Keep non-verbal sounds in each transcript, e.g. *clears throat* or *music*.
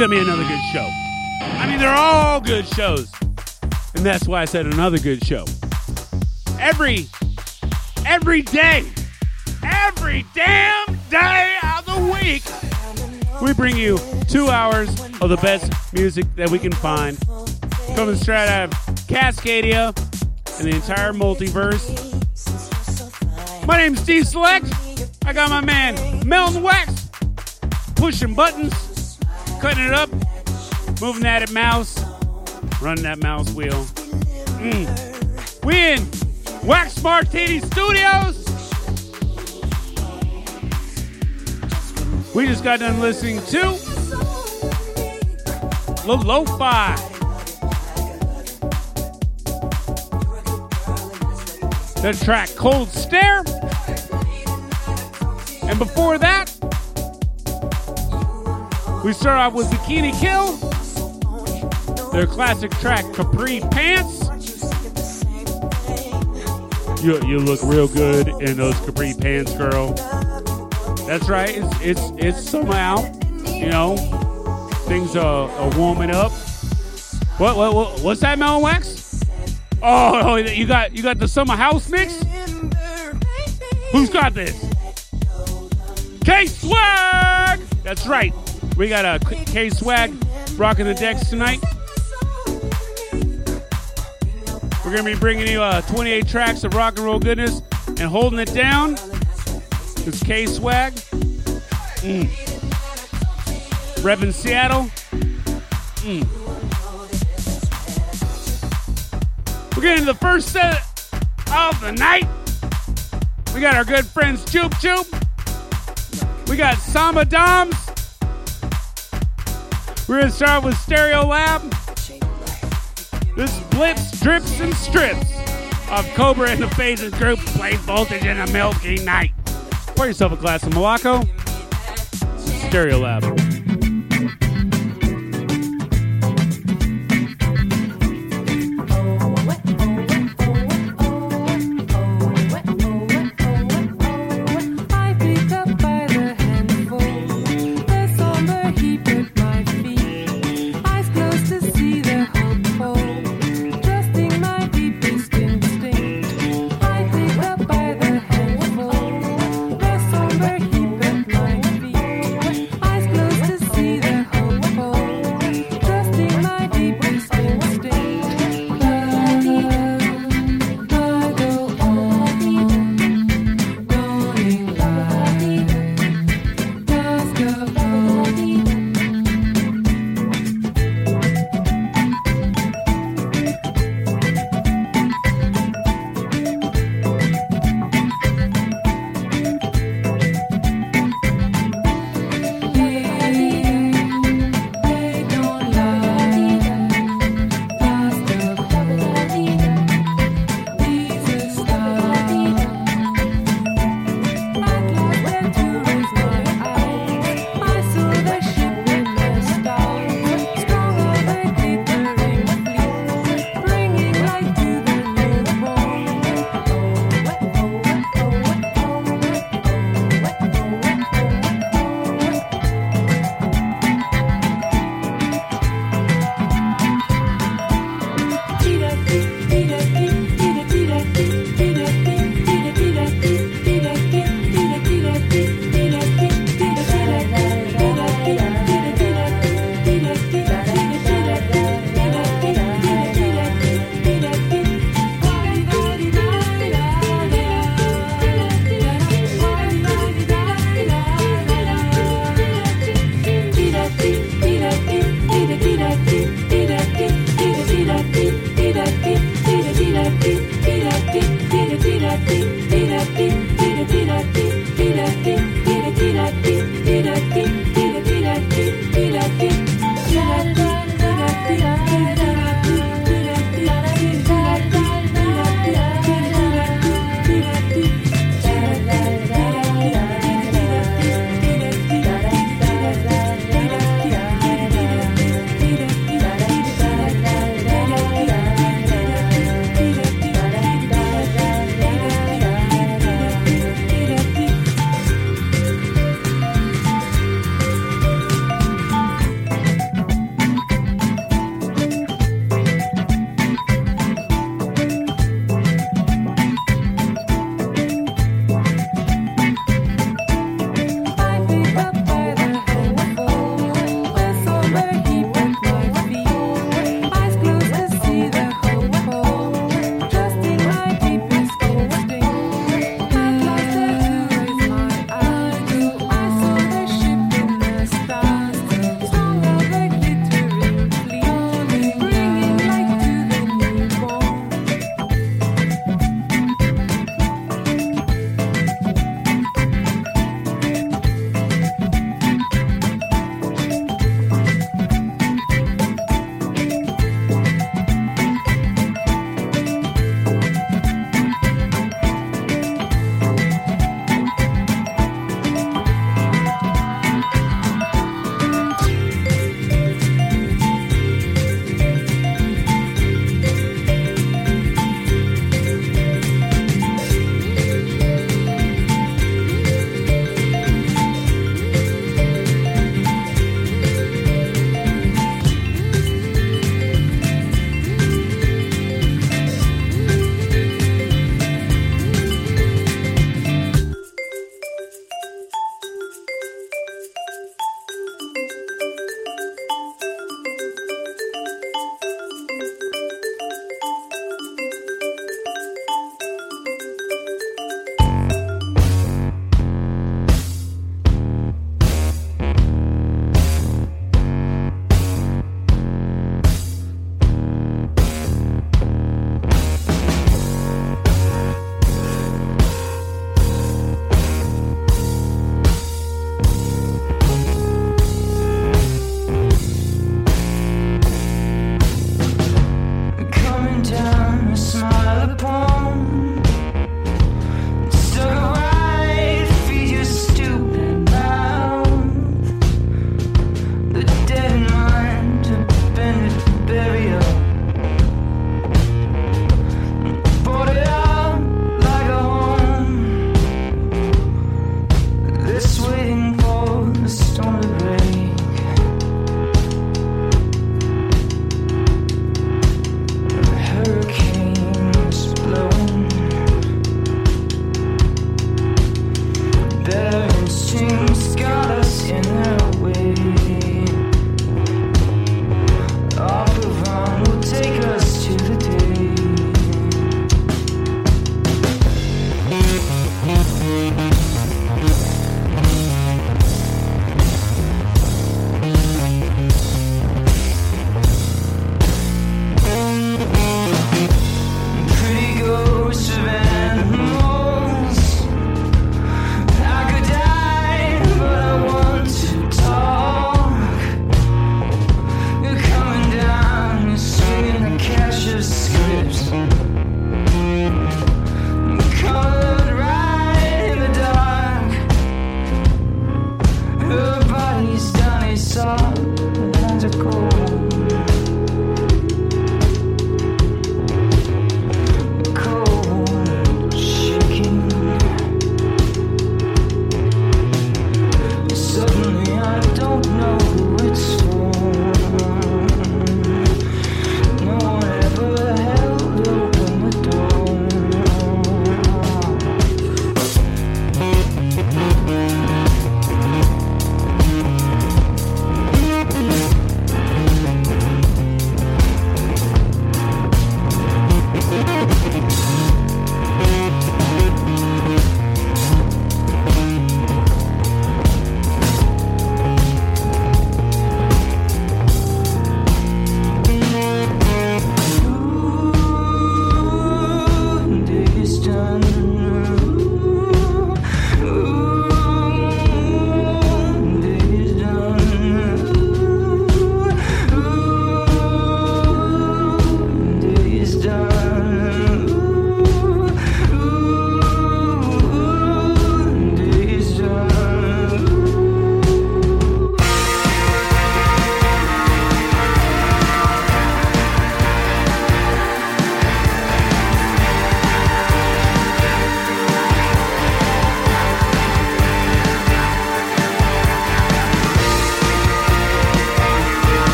going to be another good show. I mean, they're all good shows. And that's why I said another good show. Every, every day, every damn day of the week, we bring you two hours of the best music that we can find. Coming straight out of Cascadia and the entire multiverse. My name's Steve Select. I got my man Melton Wax pushing buttons cutting it up, moving that mouse, running that mouse wheel. Mm. We in Wax Martini Studios. We just got done listening to Lo Lo-Fi. The track Cold Stare. And before that, we start off with Bikini Kill, their classic track Capri Pants. You, you look real good in those capri pants, girl. That's right. It's it's it's summer out. You know, things are, are warming up. What, what what what's that, Melon Wax? Oh, oh you got you got the summer house mix. Who's got this? K Swag. That's right. We got a K Swag rocking the decks tonight. We're to be bringing you uh, 28 tracks of rock and roll goodness and holding it down. It's K Swag. Mm. Rev Seattle. Mm. We're getting the first set of the night. We got our good friends Choop Choop. We got Sama Dams. We're to start with Stereolab. This blips, drips, and strips of Cobra and the Phases group play voltage in a milky night. Pour yourself a glass of Moloko. Stereo Lab.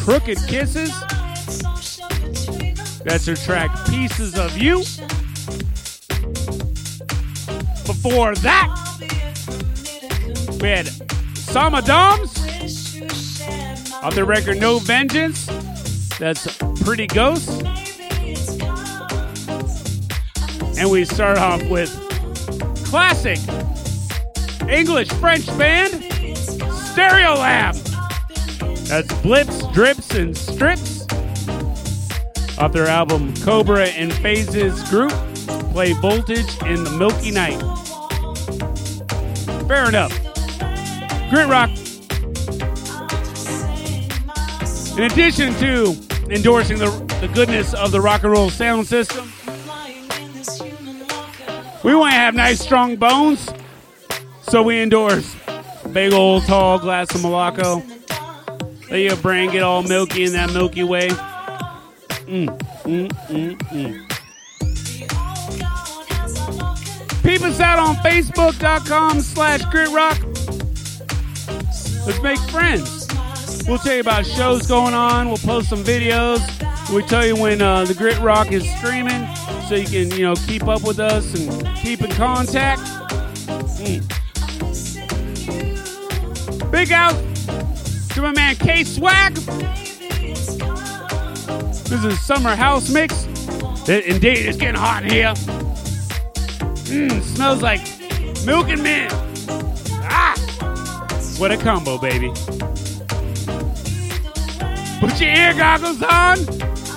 Crooked Kisses. That's her track Pieces of You. Before that, we had Sama Dams off the record No Vengeance. That's Pretty Ghost. And we start off with classic English French band Stereolab. That's Blips, And Strips. Off their album Cobra and Phases Group, play Voltage in the Milky Night. Fair enough. Grit Rock. In addition to endorsing the, the goodness of the rock and roll sound system, we want to have nice, strong bones, so we endorse big old tall glass of Moloko. Let your brain get all milky in that Milky Way. Mm, mm, mm, mm. Peep us out on Facebook.com slash GritRock. Let's make friends. We'll tell you about shows going on. We'll post some videos. We'll tell you when uh, the Grit Rock is streaming so you can, you know, keep up with us and keep in contact. Mm. Big out to my man K Swag. This is Summer House Mix. It, indeed, it's getting hot in here. Mmm, smells like milk and mint. Ah! What a combo, baby. Put your ear goggles on.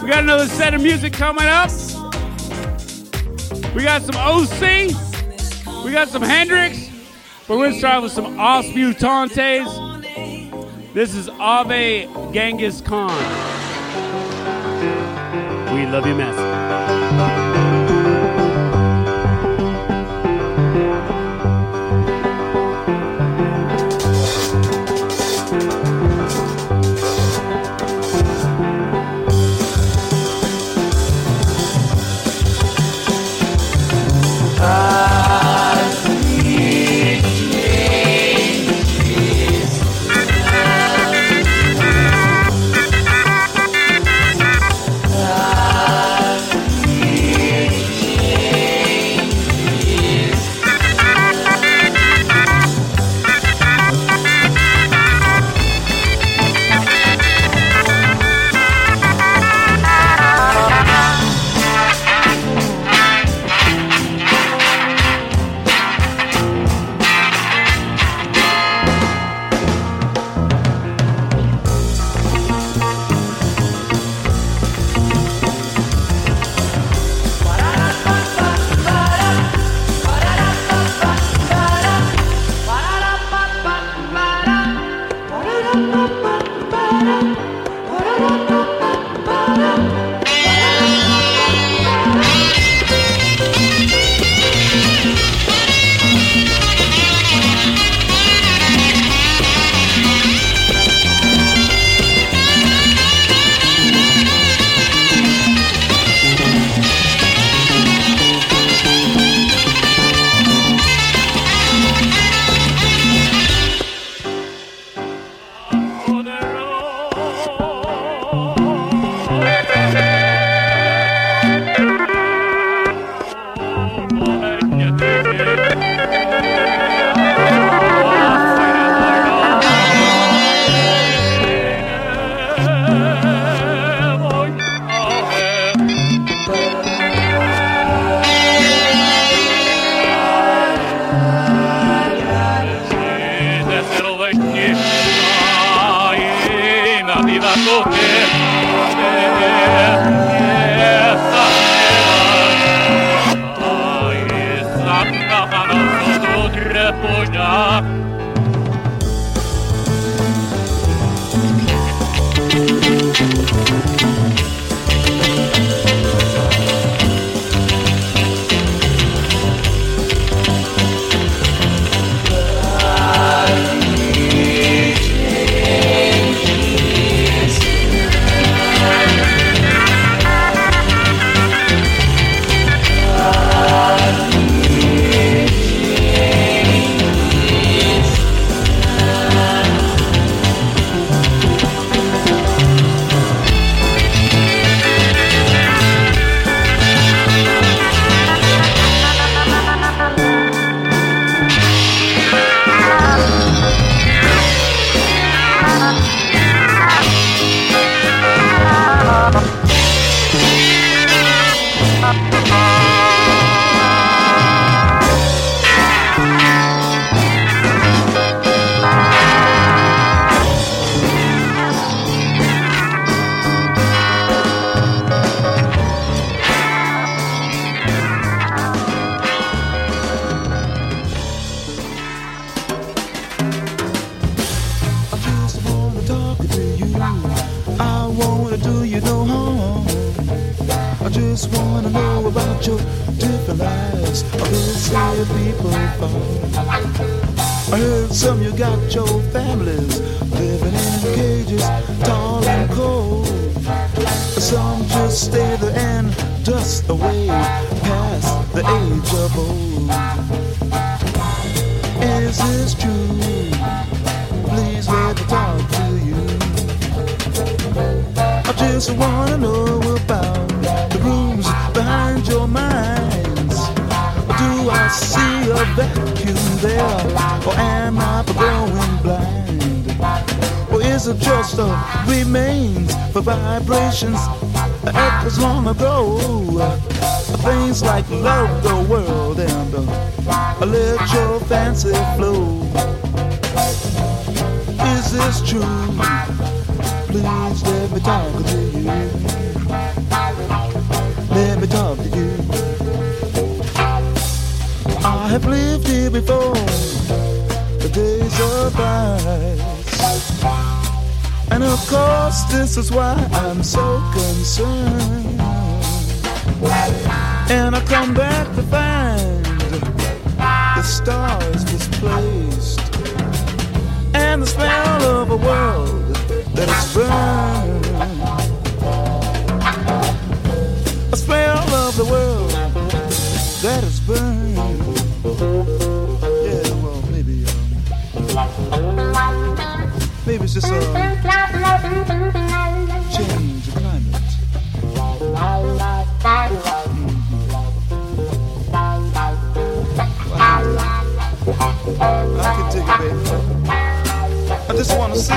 We got another set of music coming up. We got some OC. We got some Hendrix. But we're gonna start with some Os Mutantes. This is Ave Genghis Khan. We love you, mess. I can take it, baby. I just wanna see.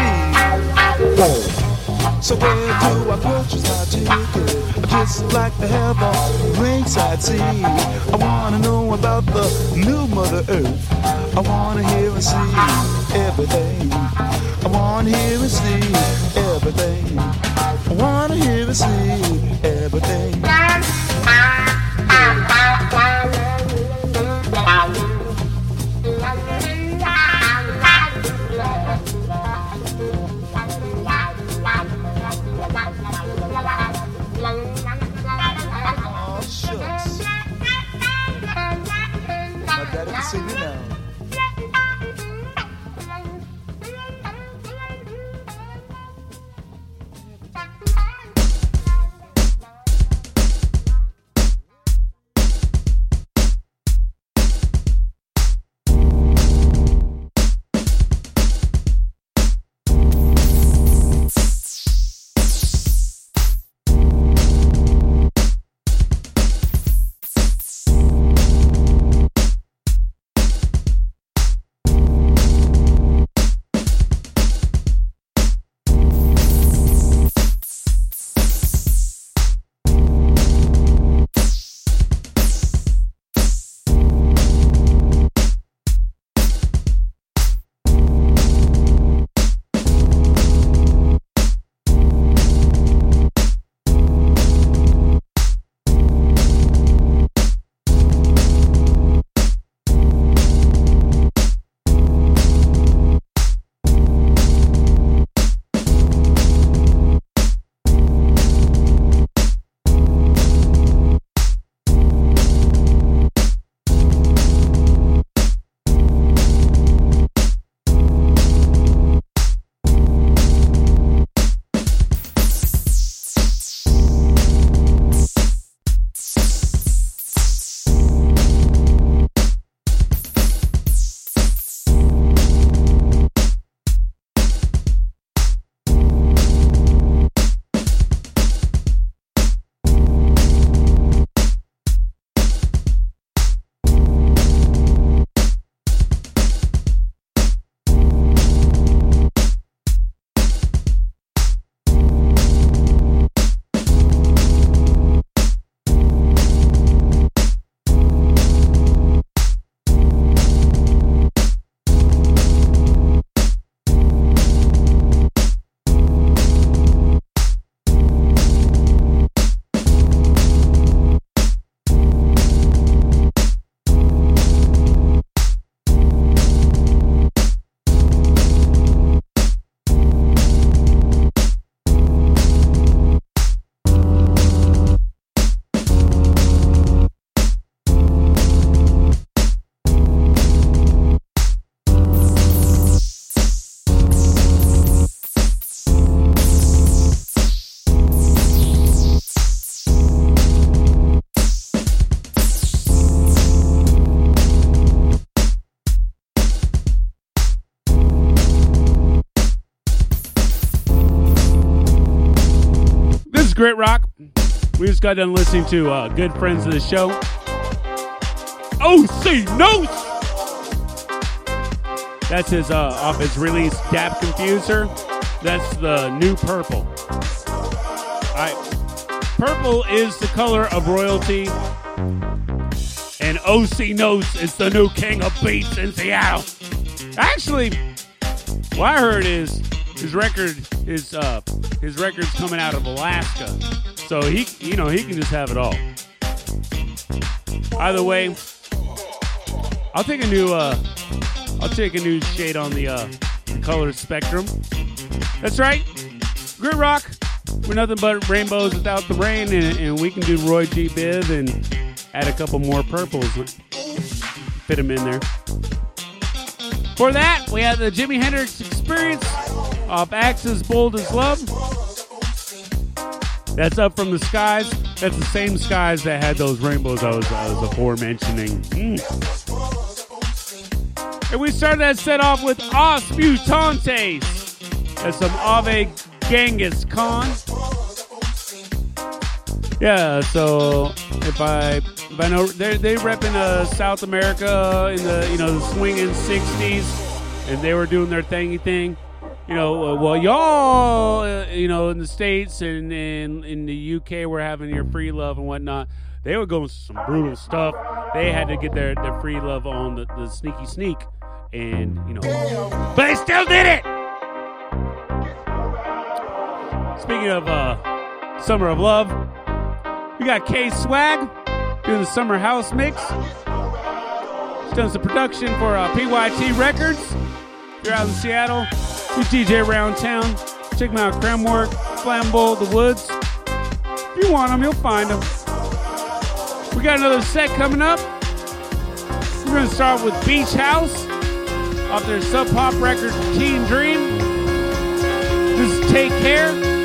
So where do I purchase my ticket? I Just like to have a ringside tea. I wanna know about the new Mother Earth. I wanna hear and see everything. I wanna hear and see everything. I wanna hear and see everything. Grit Rock. We just got done listening to uh, good friends of the show. OC Notes! That's his uh, off his release Dap Confuser. That's the new purple. Alright. Purple is the color of royalty. And OC Notes is the new king of beats in Seattle. Actually, what I heard is his record is uh his record's coming out of Alaska. So he you know he can just have it all. Either way, I'll take a new uh I'll take a new shade on the uh color spectrum. That's right. Grit Rock. We're nothing but rainbows without the rain, and, and we can do Roy G. Biv and add a couple more purples. Fit them in there. For that, we have the Jimi Hendrix Experience off Axis Bold as Love. That's up from the skies. That's the same skies that had those rainbows I was, I was aforementioning. Mm. And we started that set off with Os Mutantes. That's some Ave Gengis Khan. Yeah, so if I if I know they they repping uh, South America in the you know the swinging '60s, and they were doing their thingy thing. You know, uh, well, y'all, uh, you know, in the states and in in the UK, we're having your free love and whatnot. They were going some brutal stuff. They had to get their, their free love on the, the sneaky sneak, and you know, but they still did it. Speaking of uh, Summer of Love, we got K Swag doing the Summer House Mix. She's done some production for uh, PYT Records. You're out in Seattle, do DJ around town. Check them out Cramwork, Flammable, The Woods. If you want them, you'll find them. We got another set coming up. We're going to start with Beach House off their Sub Pop record Teen Dream. This is Take Care.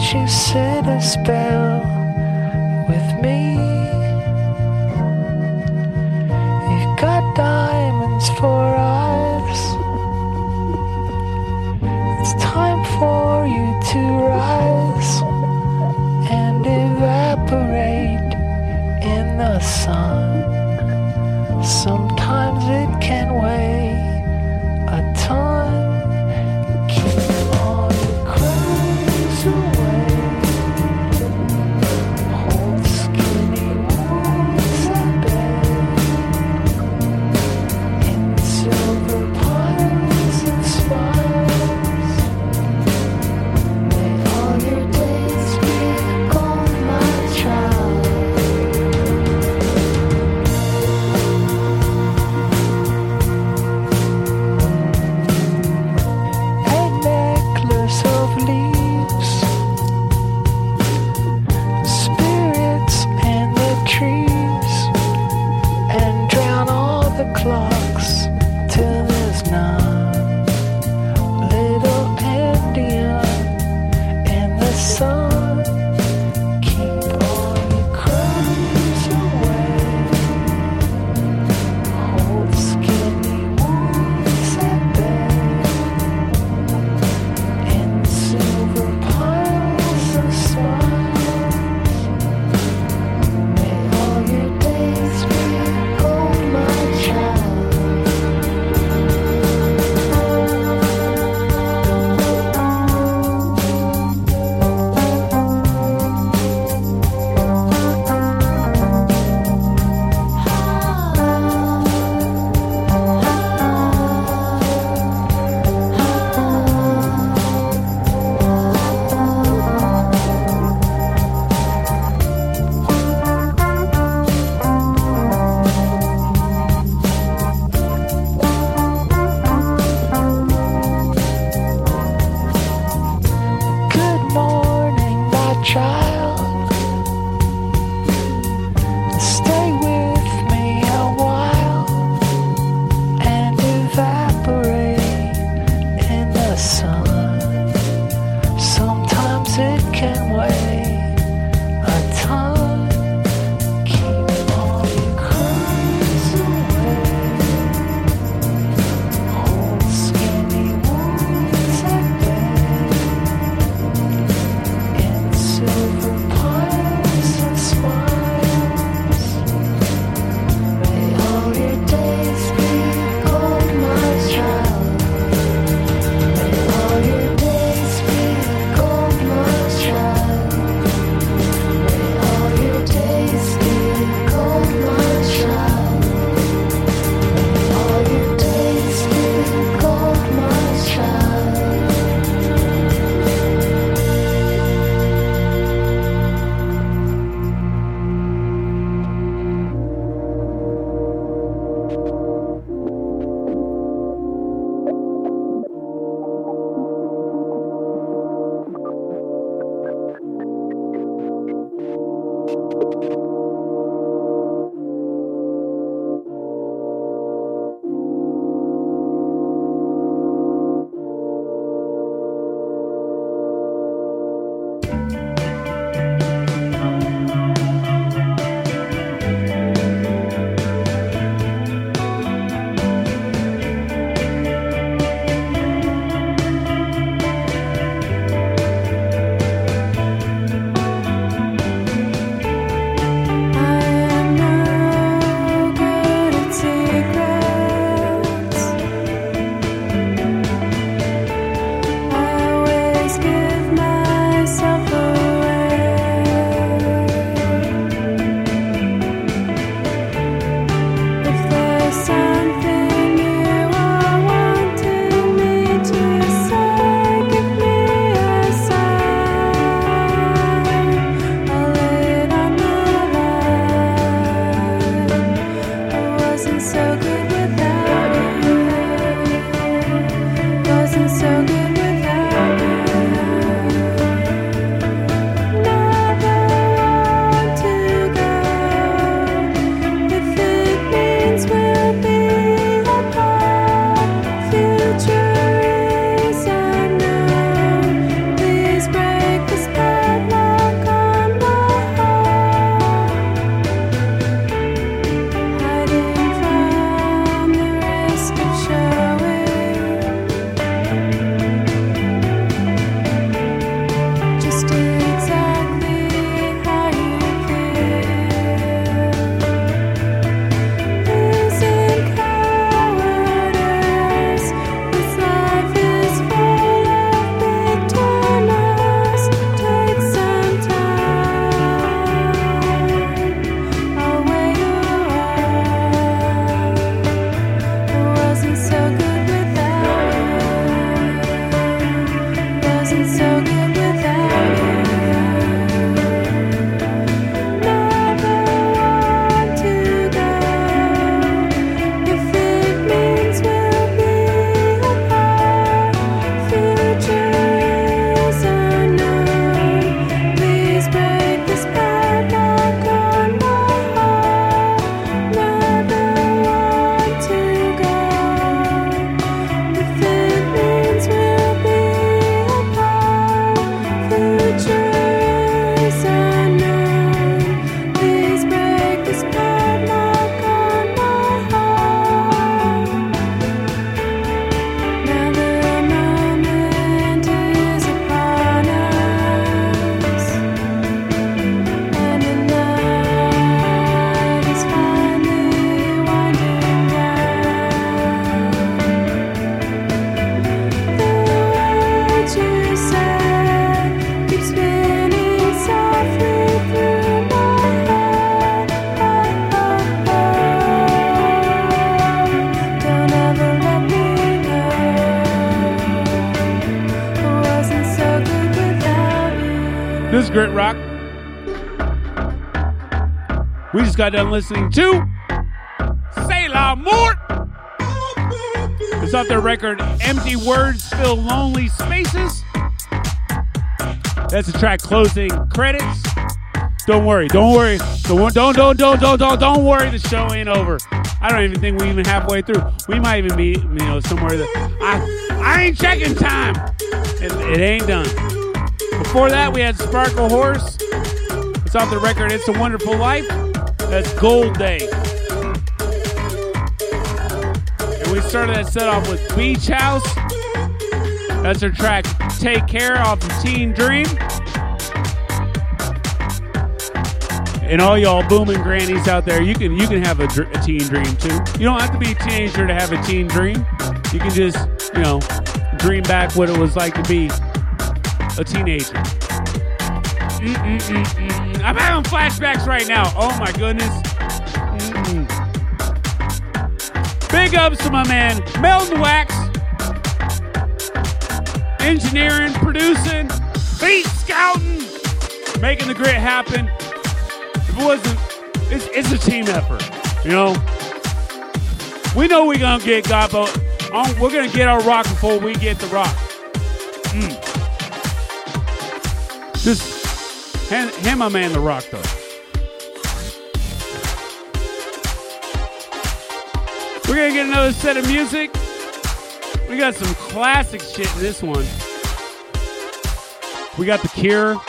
You sit a spell with me? Got done listening to Sailor Mort. It's off their record Empty Words Fill Lonely Spaces. That's the track closing credits. Don't worry, don't worry. Don't don't don't don't don't don't don't worry. The show ain't over. I don't even think we even halfway through. We might even be, you know, somewhere that I I ain't checking time. It, it ain't done. Before that, we had Sparklehorse. It's off the record It's a Wonderful Life. That's Gold Day. And we started that set off with Beach House. That's their track Take Care off of Teen Dream. And all y'all booming grannies out there, you can you can have a, dr- a teen dream too. You don't have to be a teenager to have a teen dream. You can just, you know, dream back what it was like to be a teenager. Mm-mm-mm-mm. I'm having flashbacks right now. Oh my goodness. Mm-mm. Big ups to my man Melton Wax. Engineering, producing, beat scouting, making the grit happen. If it wasn't, it's, it's a team effort. You know, we know we're gonna get God, but we're gonna get our rock before we get the rock. Mm. Just hand, hand my man the rock, though. We're gonna get another set of music. We got some classic shit in this one. We got The Cure.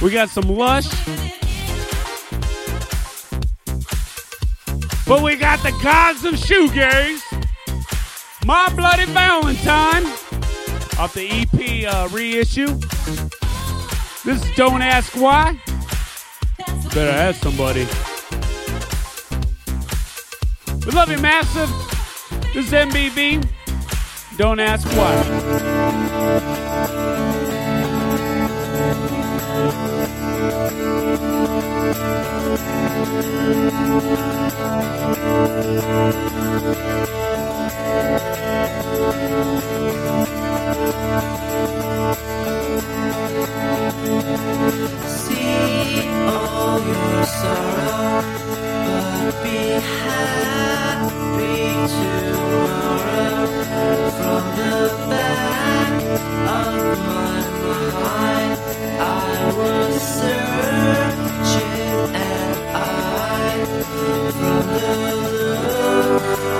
We got some Lush. But we got the gods of shoegaze. My Bloody Valentine off the EP uh, reissue. This is Don't Ask Why. Better ask somebody. We love you, massive. This is MBV. Don't ask why. See all your sorrow, but be happy tomorrow. From the back of my mind. I will serve child and I from the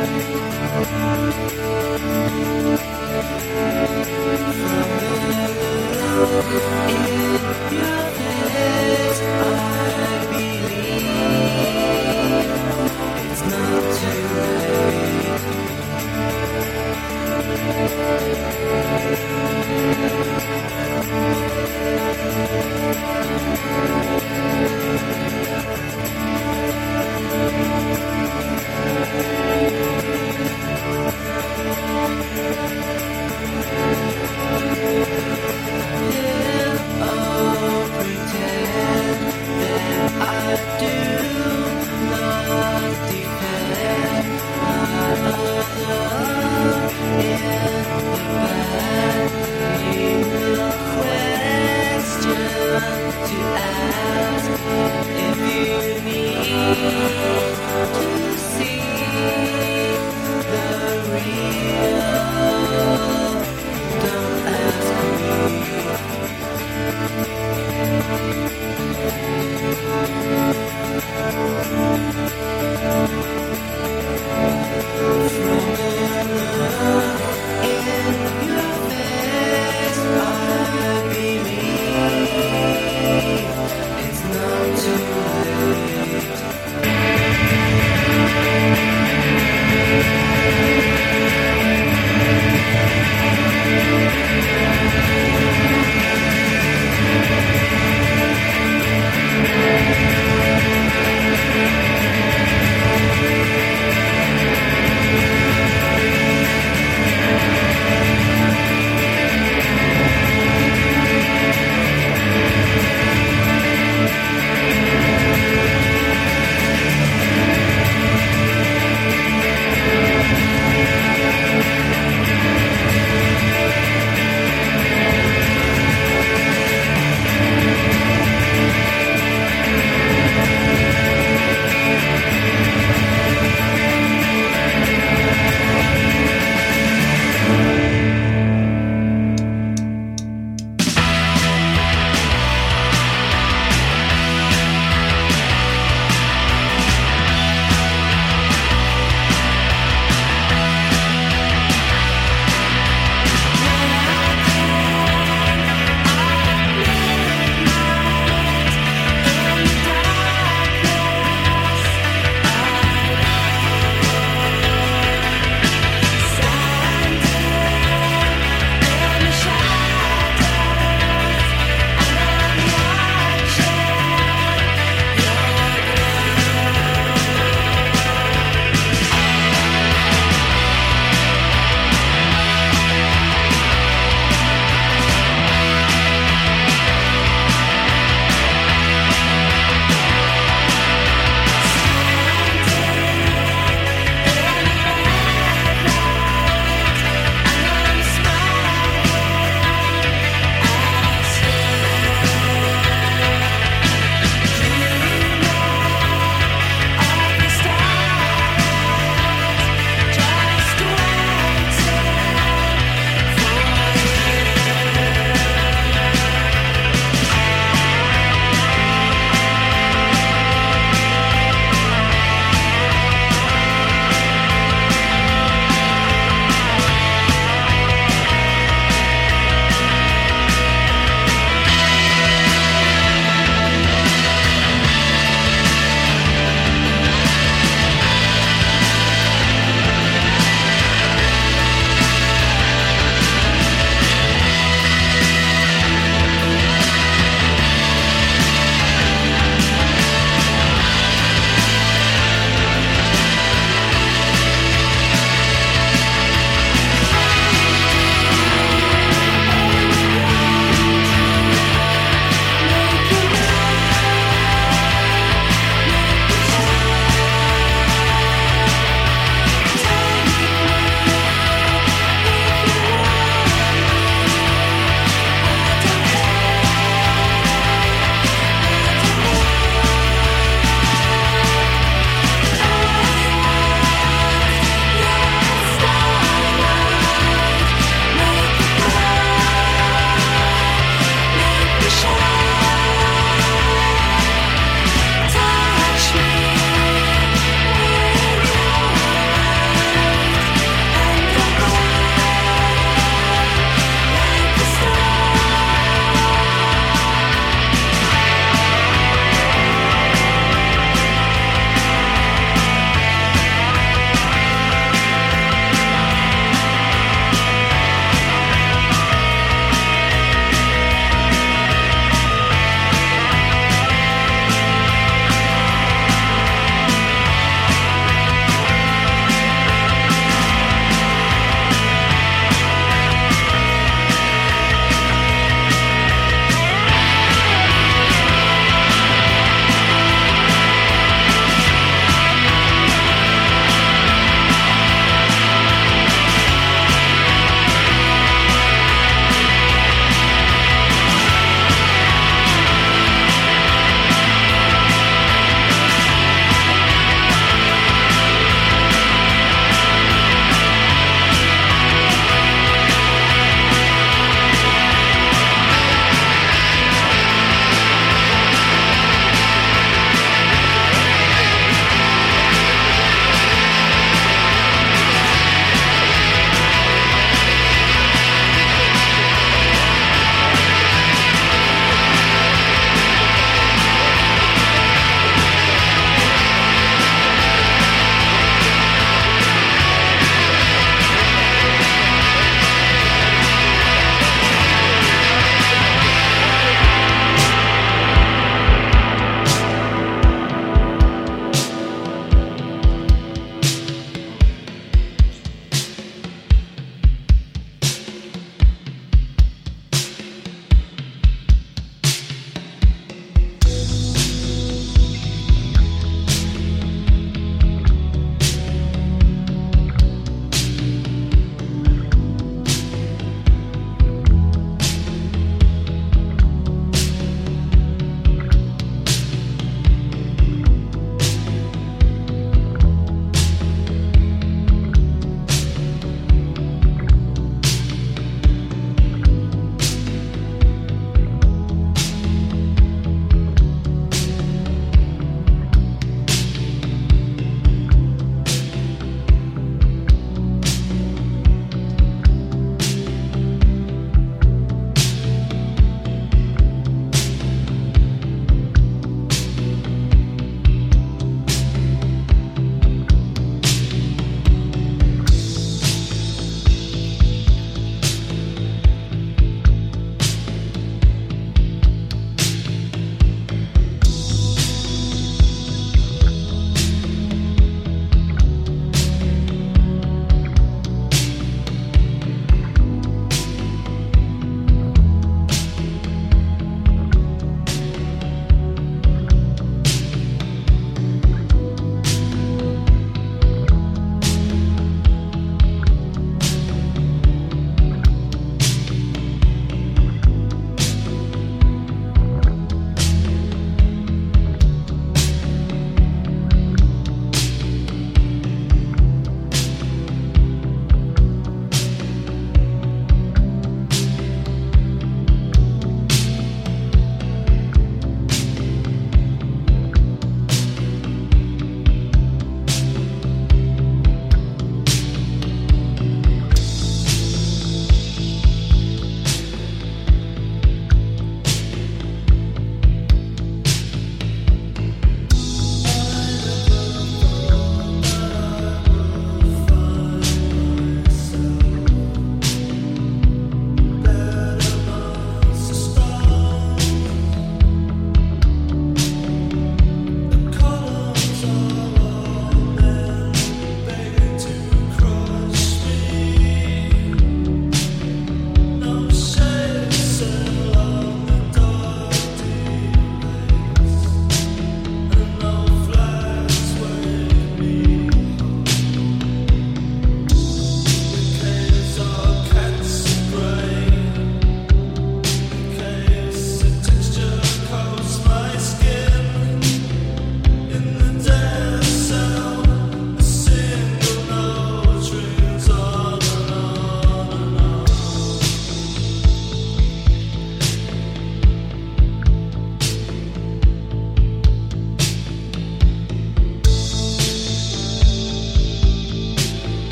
It's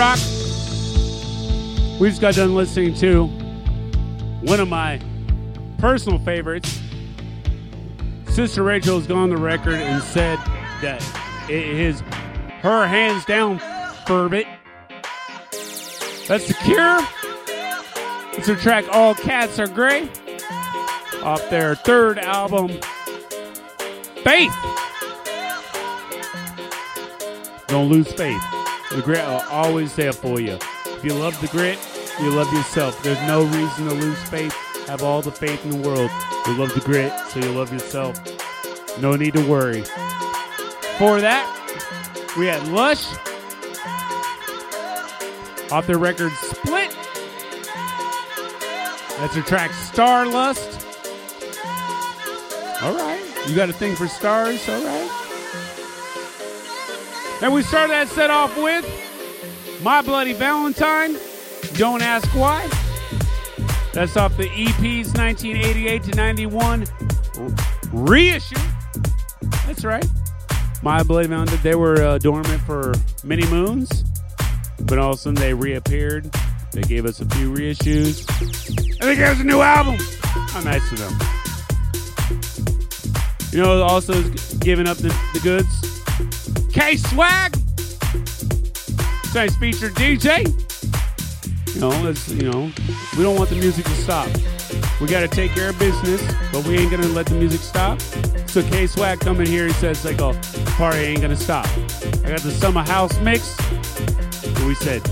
Rock. We just got done listening to one of my personal favorites. Sister Rachel has gone on the record and said that it is her hands down Furbit. That's the cure. It's her track All Cats Are Gray off their third album, Faith. Don't lose faith. The grit will always there for you. If you love the grit, you love yourself. There's no reason to lose faith. Have all the faith in the world. You love the grit, so you love yourself. No need to worry. For that, we had Lush off their record Split. That's her track Starlust. All right. You got a thing for stars? All right. And we started that set off with My Bloody Valentine. Don't ask why. That's off the EP's 1988 to 91 reissue. That's right. My Bloody Valentine. They were uh, dormant for many moons, but all of a sudden they reappeared. They gave us a few reissues, and they gave us a new album. How nice of them. You know, also giving up the, the goods. K Swag. Tonight's featured DJ. You know, it's, you know, we don't want the music to stop. We got to take care of business, but we ain't gonna let the music stop. So K Swag come in here. He says like, "Oh, party ain't gonna stop." I got the summer house mix. And we said,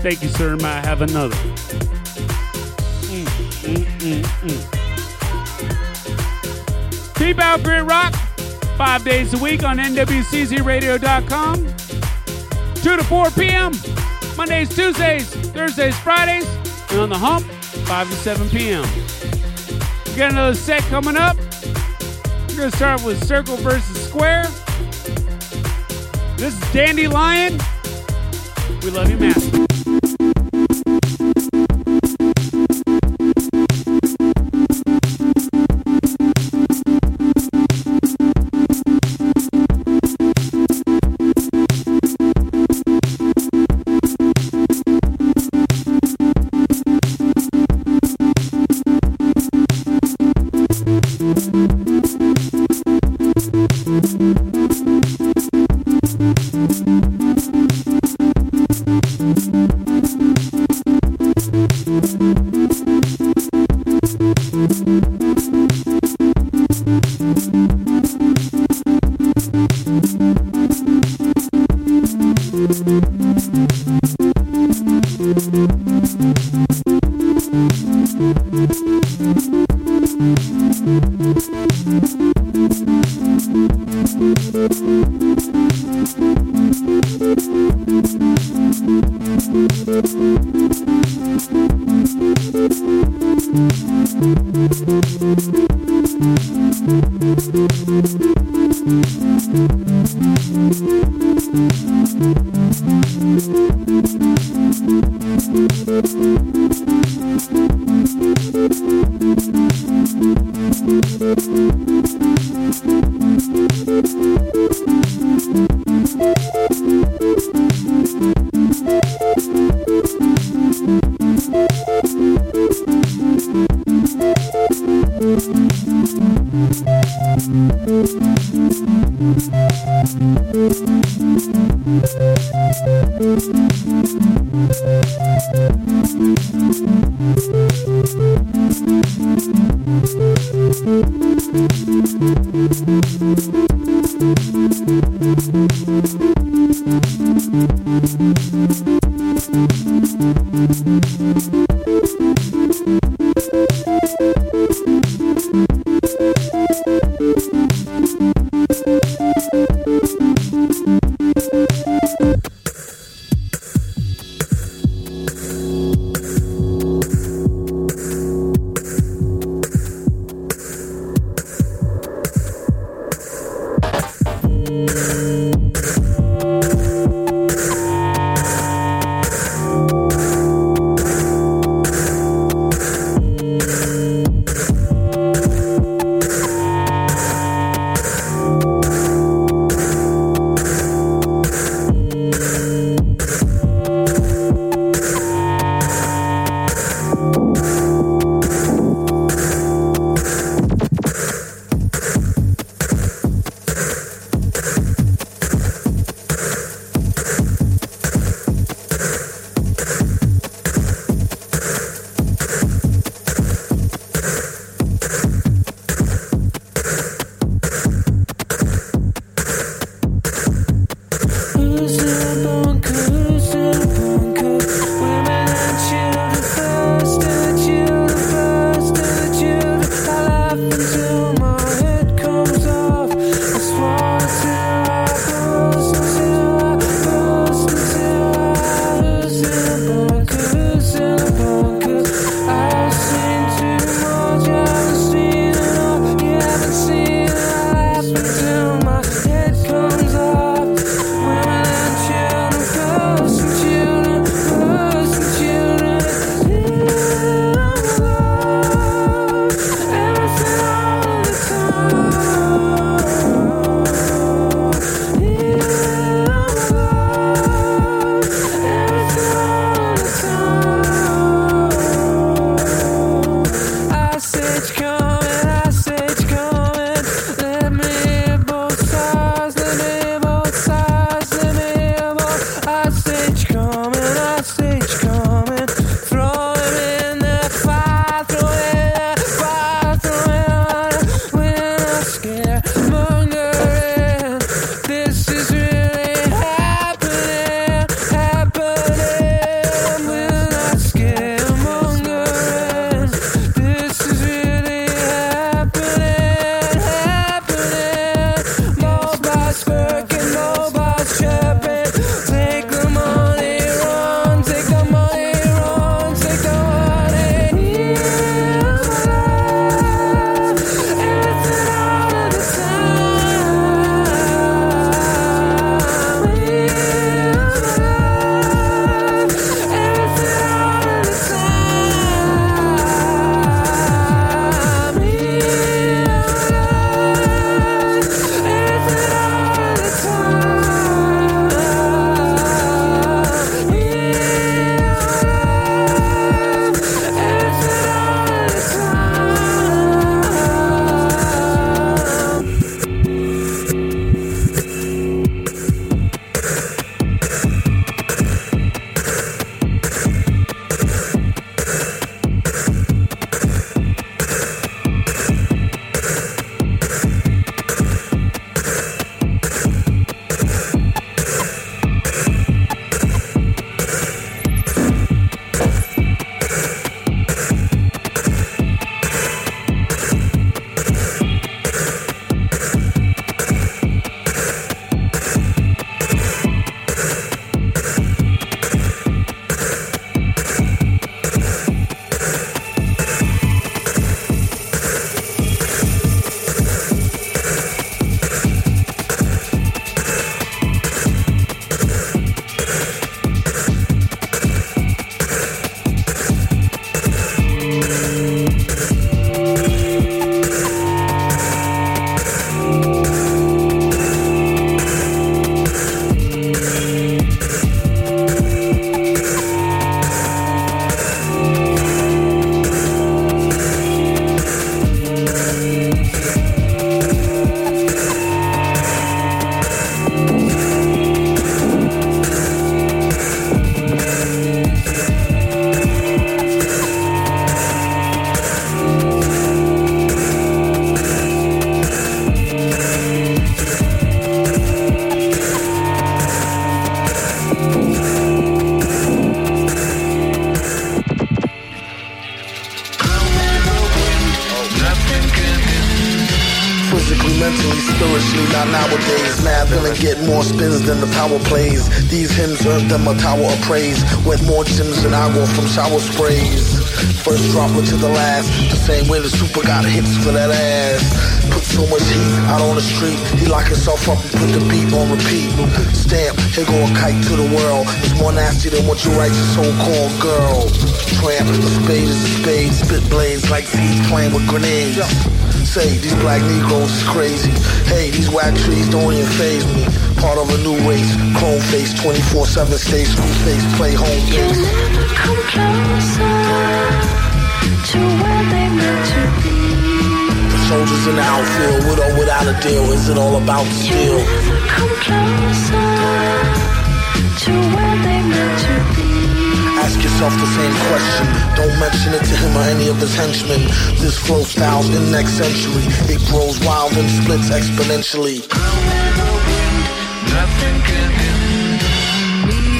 "Thank you, sir. Might have another." Mm, mm, mm, mm. Keep out Grit Rock five days a week on NWCZRadio.com. 2 to 4 p.m. Mondays, Tuesdays, Thursdays, Fridays, and on the hump, 5 to 7 p.m. We got another set coming up. We're going to start with Circle versus Square. This is Dandelion. We love you, man. Thank you. Agua from shower sprays. First dropper to the last, the same way the super got hits for that ass. Put so much heat out on the street, he lock himself up and put the beat on repeat. Stamp, here go a kite to the world. It's more nasty than what you write to so-called girl. Tramp, the spade is a spade, spit blades like seeds playing with grenades. Say, these black Negroes is crazy. Hey, these whack trees don't even phase me. Part of a new race, chrome face, 24-7 stay screw face, play home You'll never come closer to where they meant to be. The soldiers in the outfield, with or without a deal, is it all about the You'll never come closer to where they meant to be. Ask yourself the same question. Don't mention it to him or any of his henchmen. This flow style's in next century. It grows wild and splits exponentially.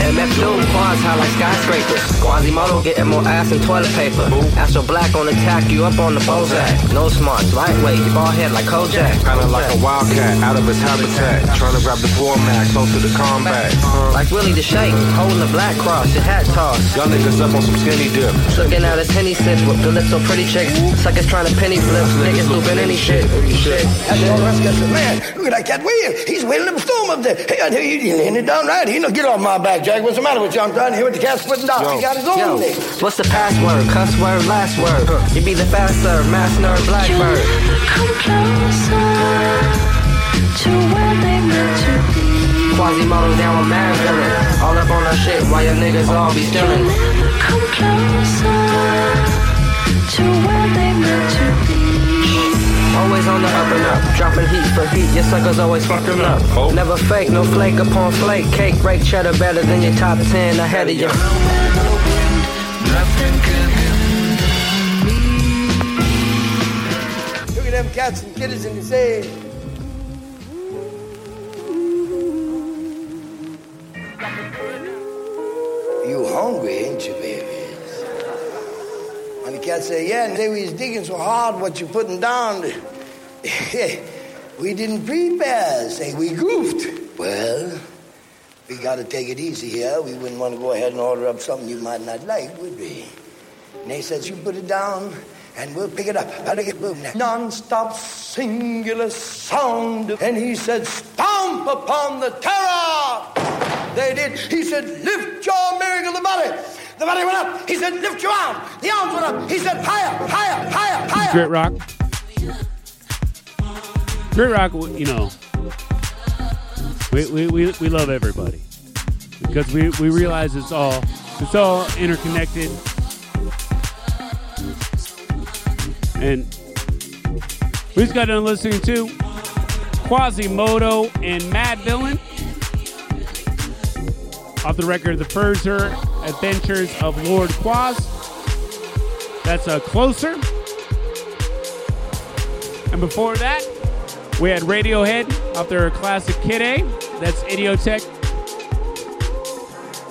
MF Doom, quads high like skyscrapers. Quasimoto getting more ass than toilet paper. Astro Black on attack, you up on the Bozak. No smarts, lightweight, ball head like Kojak. Kinda like a wildcat out of his habitat. Trying to grab the format closer to the combat. Like Willie the Shake, holding the black cross, your hat toss. Y'all niggas up on some skinny dip. Looking at his henny sip with the little pretty chicks. Suckers trying to penny flip, niggas looping any shit. shit. And all the rest gets said, man, look at that cat wheeling. He's wheeling them storm up there. Hey, I tell you, he's laying it down right. He know, get off my back, Jack. What's the matter with you? I'm trying to hear what the cat's putting down. He got his own Yo, thing. what's the password? Cuss word, last word. You be the faster, mass nerd, You'll blackbird. never come closer to where they meant to be. Quasimoto down with Madvillain. All up on our shit while your niggas all be stealing. Never come closer to where they meant to be. Always on the up and up, dropping heat for heat. Your suckers always fucking up. Oh. Never fake, no flake upon flake. Cake, break, cheddar better than your top ten ahead of you. Look at them cats and kittens and you say, You hungry, ain't you, babies? Cat say, Yeah, and they was digging so hard what you putting down. *laughs* we didn't prepare, say we goofed. Well, we gotta take it easy here. We wouldn't want to go ahead and order up something you might not like, would we? And they says, you put it down and we'll pick it up. *laughs* How to get boom now. Non-stop singular sound. And he said, stomp upon the terror. They did. He said, lift your miracle the body. The body went up. He said, lift your arm. The arms went up. He said, higher, higher, higher, higher. Grit Rock. Grit Rock, you know, we, we, we, we love everybody because we, we realize it's all it's all interconnected. And we just got done listening to Quasimoto and Madvillain off the record The Further Adventures of Lord Quas. That's a closer. And before that, we had Radiohead off their classic Kid A. That's Idioteque.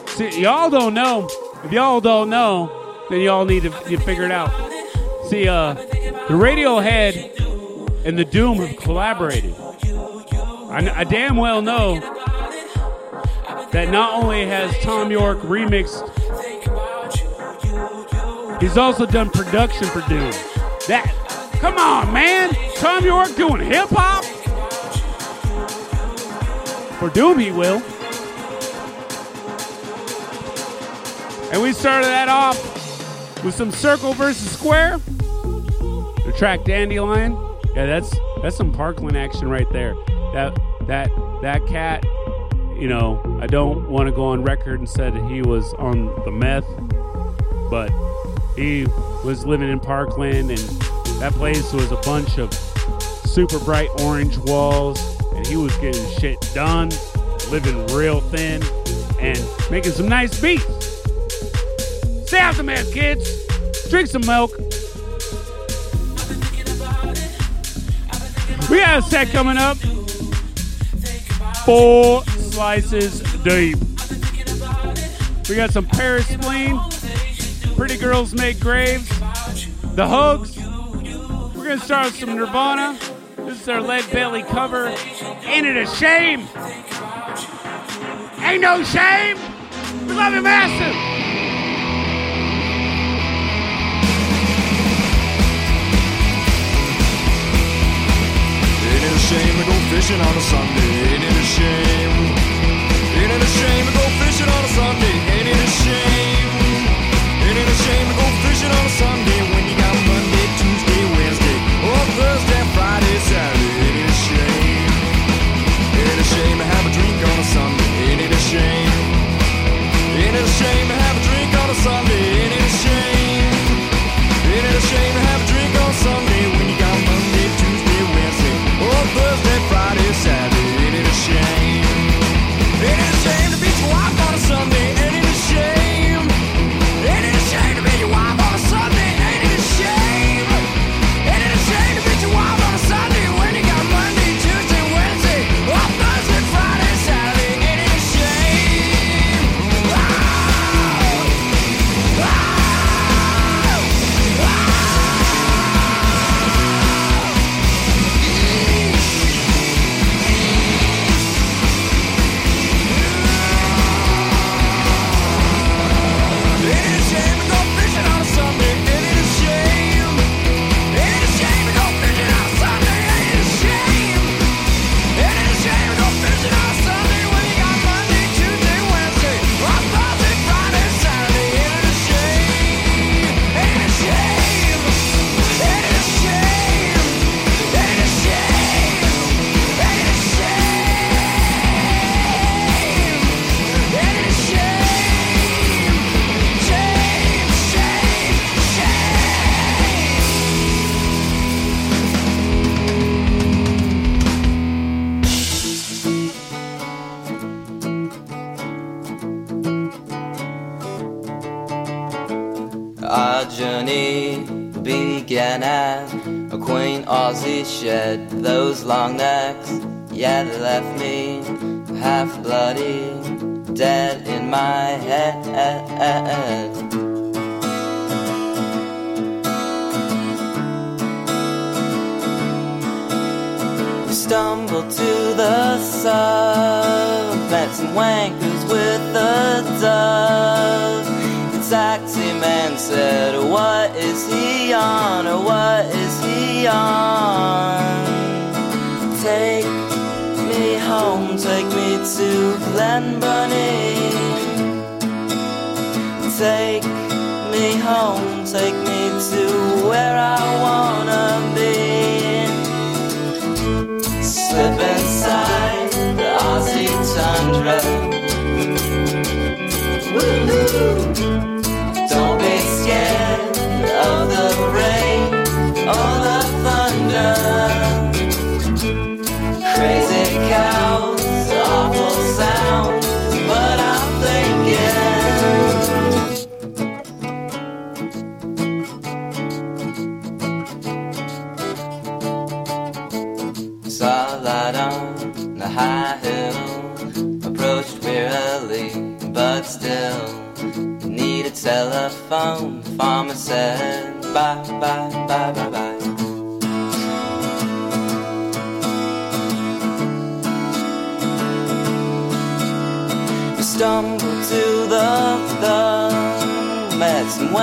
See, y'all don't know. If y'all don't know, then y'all need to figure it out. See, uh, the Radiohead and the Doom have collaborated. I, I damn well know that not only has Thom Yorke remixed, he's also done production for Doom. That, come on, man! Thom Yorke doing hip hop for Doom, he will. And we started that off with some Circle versus Square. The track Dandelion. Yeah, that's that's some Parkland action right there. That that that cat. You know, I don't want to go on record and said he was on the meth, but he was living in Parkland, and that place was a bunch of super bright orange walls, and he was getting shit done, living real thin, and making some nice beats. Stay off the meth, kids. Drink some milk. We got a set coming up. Four slices deep. We got some Paris Spleen, Pretty Girls Make Graves, The Hugs. We're gonna start with some Nirvana. This is their Lead Belly cover. Ain't it a shame? Ain't no shame. We love you massive. It a shame to go fishing on a Sunday? Ain't it a shame? Ain't it a shame to go fishing on a Sunday? Ain't it a shame? Ain't it a shame to go fishing on a Sunday when you got Monday, Tuesday, Wednesday, or Thursday, Friday, Saturday? Ain't it a shame? Ain't it a shame to have a drink on a Sunday? Ain't it a shame? Ain't it a shame to have a drink on a Sunday? Ain't it a shame? Ain't it a shame to have a drink on a Sunday Thursday, Friday, Saturday? Long necks, yeah, they left me half bloody, dead in my head. We stumbled to the sub, met some wankers with the dove. The taxi man said, What is he on? Or what is he on?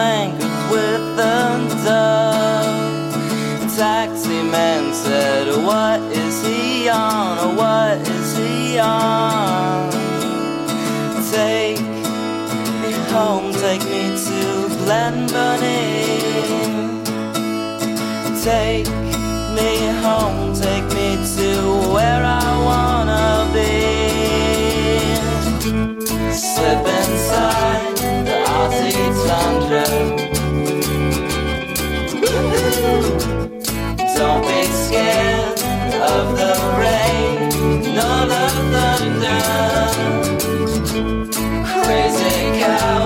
Met with the dove. Taxi man said, What is he on? What is he on? Take me home, take me to Glenburnie. Take of the rain thunder. Crazy cows,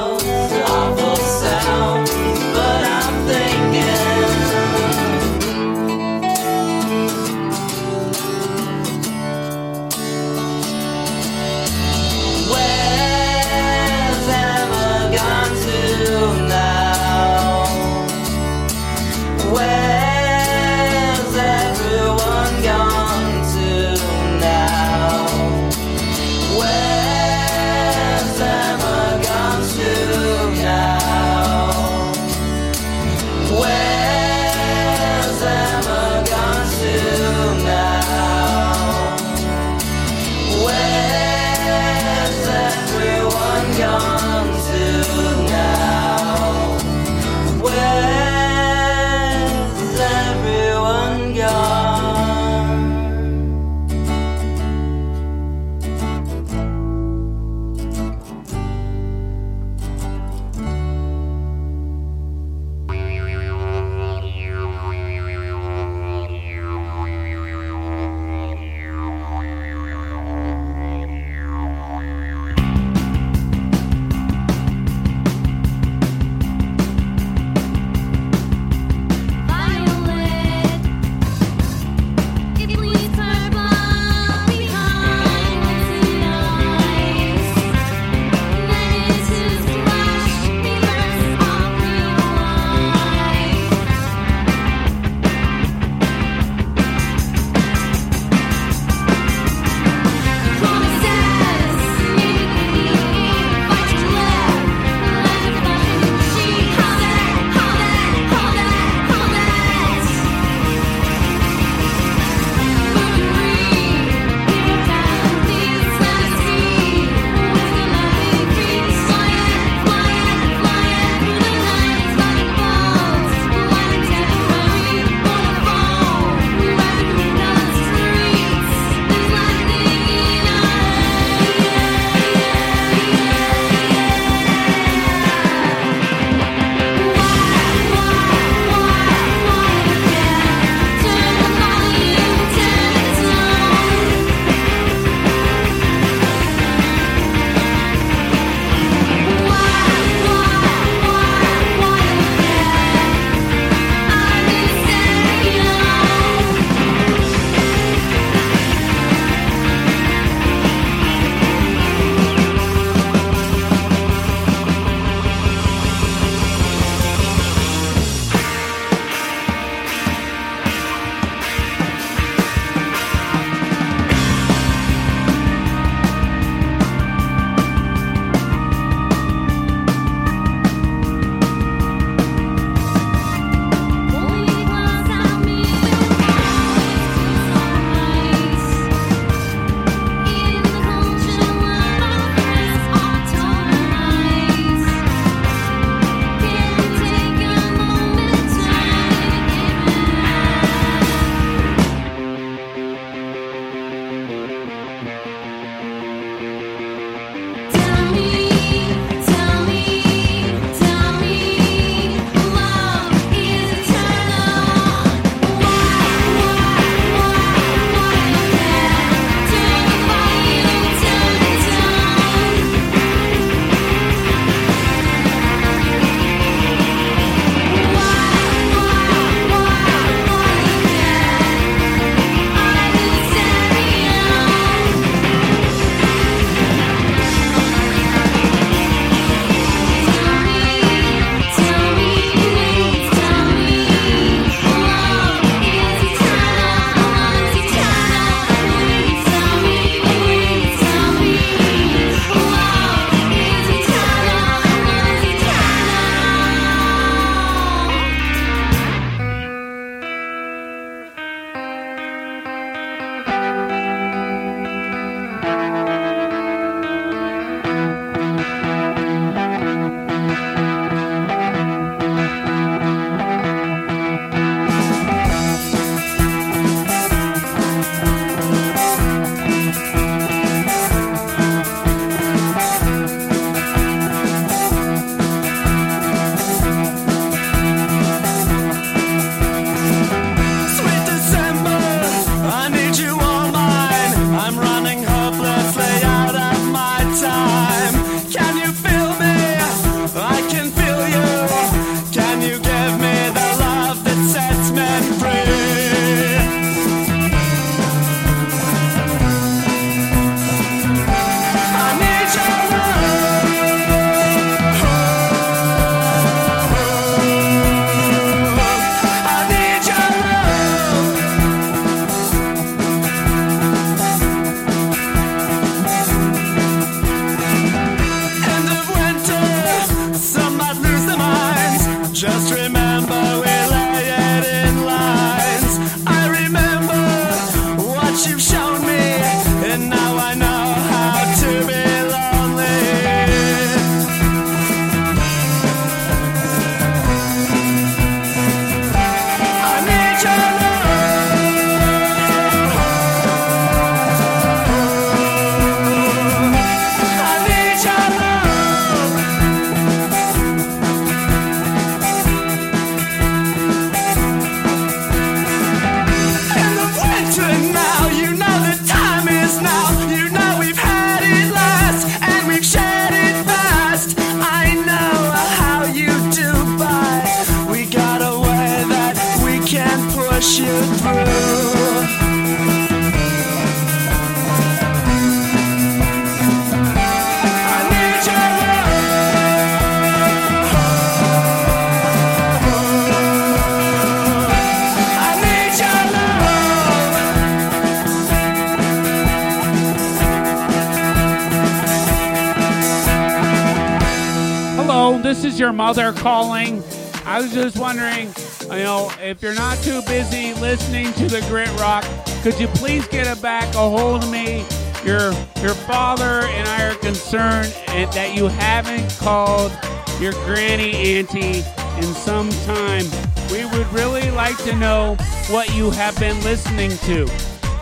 mother calling. I was just wondering, you know, if you're not too busy listening to the grit rock, could you please get a back a hold of me? Your your father and I are concerned that you haven't called your granny auntie in some time. We would really like to know what you have been listening to.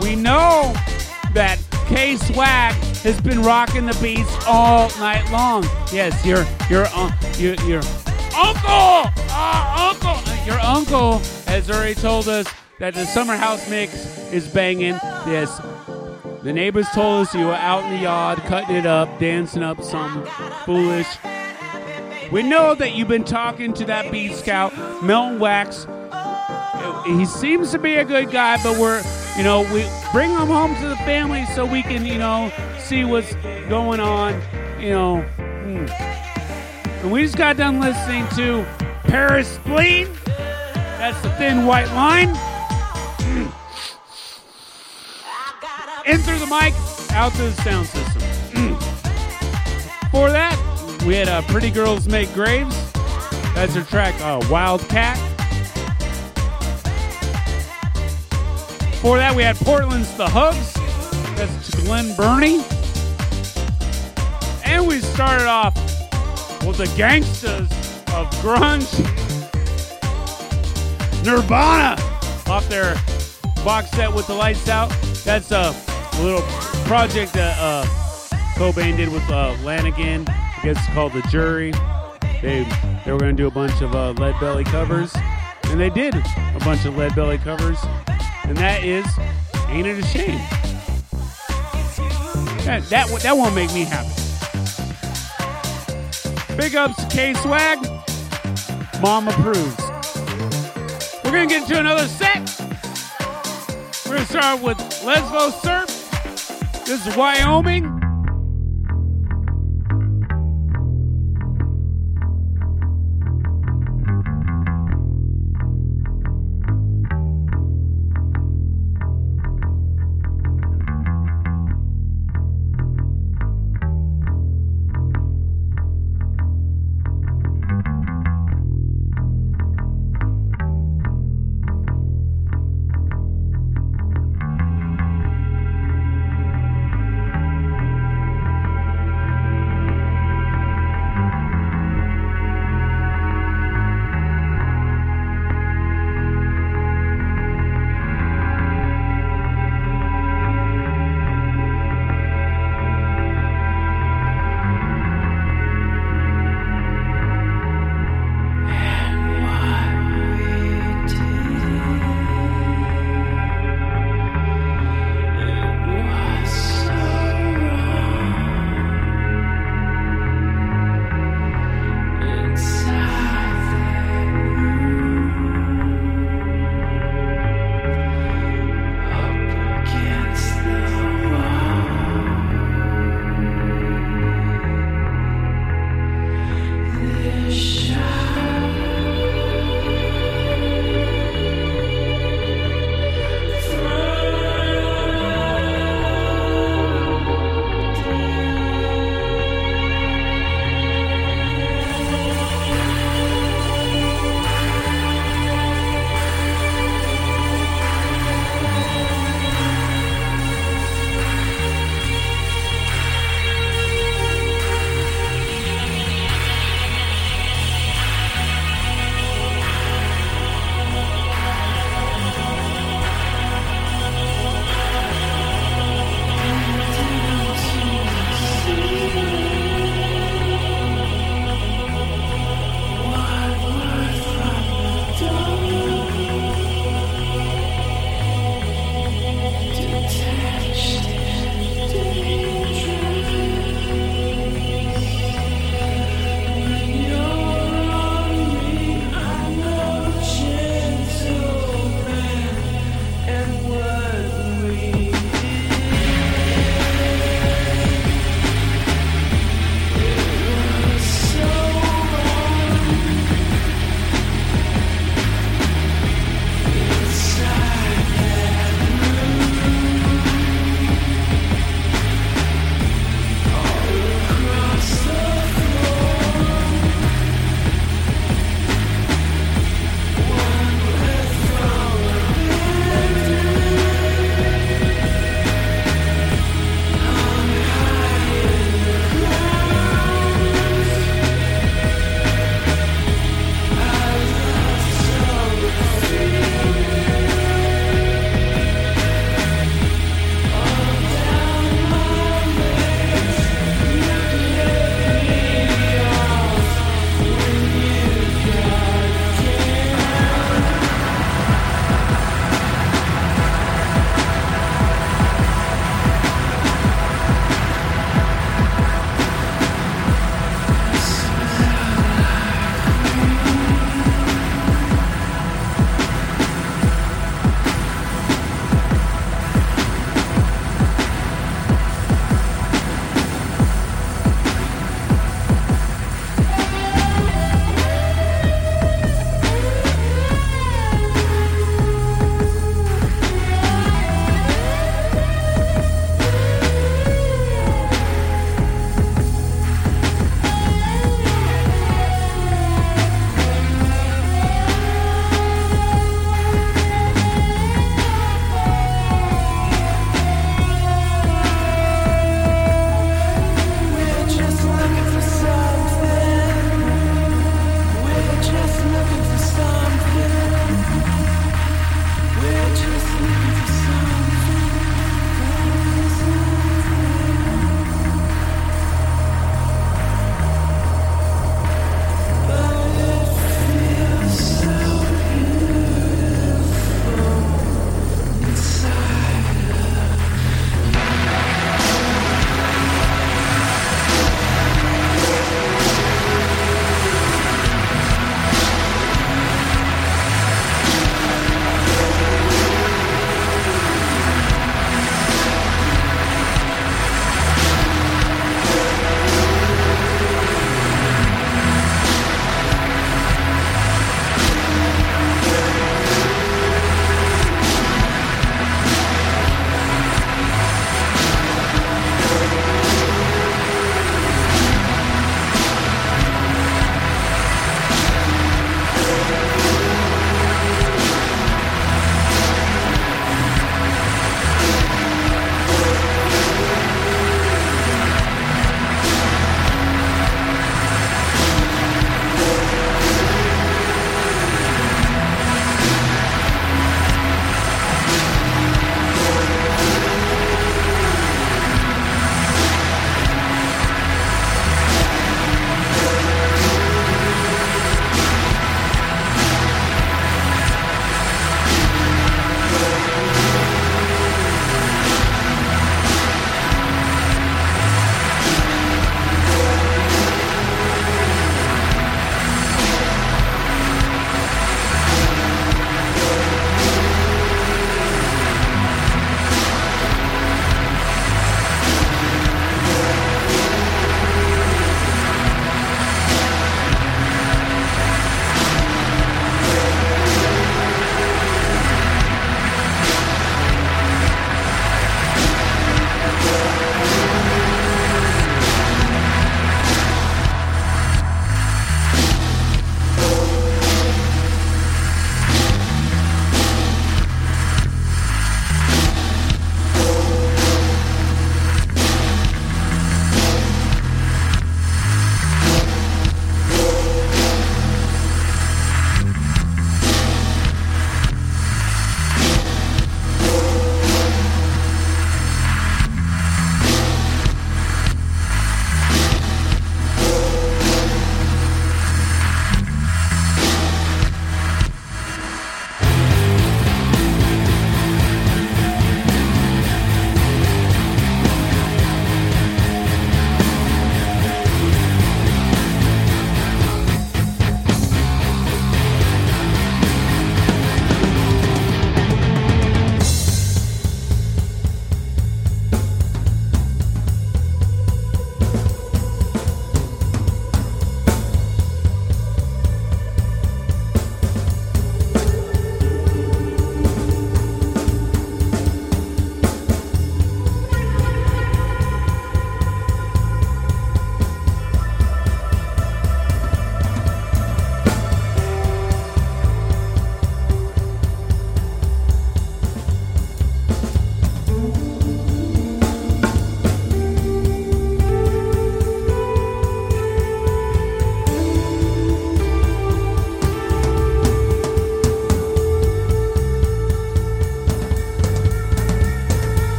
We know that K Swag has been rocking the beats all night long. Yes, your your uh, your your uncle, uh, uncle, your uncle has already told us that the summer house mix is banging. Yes, the neighbors told us you were out in the yard cutting it up, dancing up some foolish. We know that you've been talking to that beat scout, Milton Wax. He seems to be a good guy, but we're, you know, we bring him home to the family so we can, you know, see what's going on, you know. hmm. And we just got done listening to Paris Spleen. That's the thin white line. *clears throat* In through the mic, out through the sound system. *clears throat* For that, we had uh, Pretty Girls Make Graves. That's their track, uh, Wildcat. For that, we had Portland's The Hugs. That's Glenn Burney. And we started off with the gangsters of grunge. Nirvana off their box set with the lights out. That's a little project that uh, Cobain did with uh, Lanegan. I guess it's called The Jury. They they were going to do a bunch of uh, Lead Belly covers, and they did a bunch of Lead Belly covers, and that is Ain't It a Shame? That that that won't make me happy. Big ups K Swag. Mom approves. We're gonna get into another set. We're gonna start with Lesbo Surf. This is Wyoming.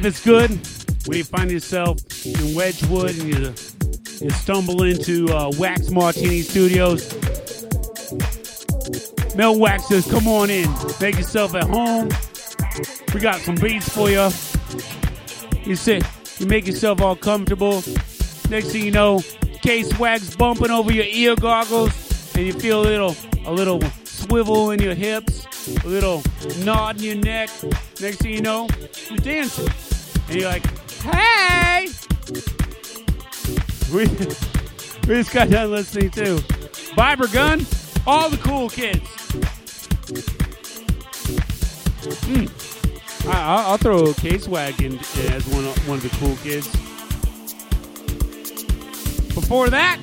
Life is good when you find yourself in Wedgwood and you, you stumble into uh, Wax Martini Studios. Mel Wax says, come on in, make yourself at home. We got some beats for you. You sit, you make yourself all comfortable. Next thing you know, case wax bumping over your ear goggles, and you feel a little, a little swivel in your hips, a little nod in your neck. Next thing you know, you're dancing, and you're like, "Hey!" We, we just got done listening to Viber Gun, all the cool kids. Hmm. I, I'll, I'll throw Case Wagon as one of, one of the cool kids. Before that,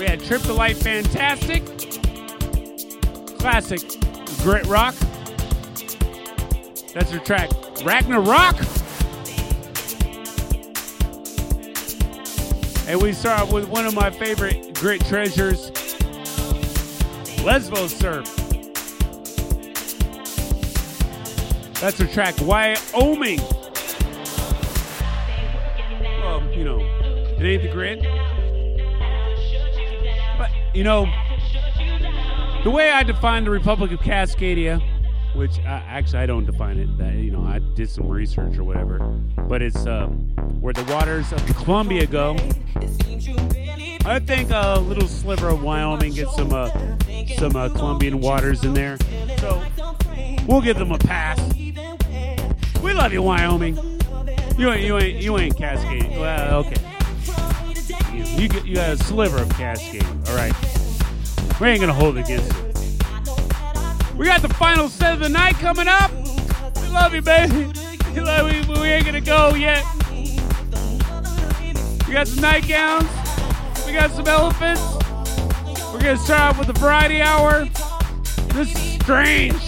we had Trip to Light Fantastic, classic Grit Rock. That's her track, Ragnarok. And we start with one of my favorite Grit treasures, Lesbo Surf. That's her track, Wyoming. Well, you know, it ain't the grid. But, you know, the way I define the Republic of Cascadia, which actually I don't define it, that you know, I did some research or whatever, but it's uh, where the waters of Columbia go. I think a little sliver of Wyoming gets some uh, some uh, Columbian waters in there, so we'll give them a pass. We love you, Wyoming. You ain't, you ain't, you ain't Cascade. Well, okay. You, you, you got a sliver of Cascade. All right. We ain't gonna hold it against you. We got the final set of the night coming up. We love you, baby. We, we ain't gonna go yet. We got some nightgowns. We got some elephants. We're gonna start off with the variety hour. This is strange.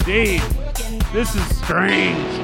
Steve, this is strange.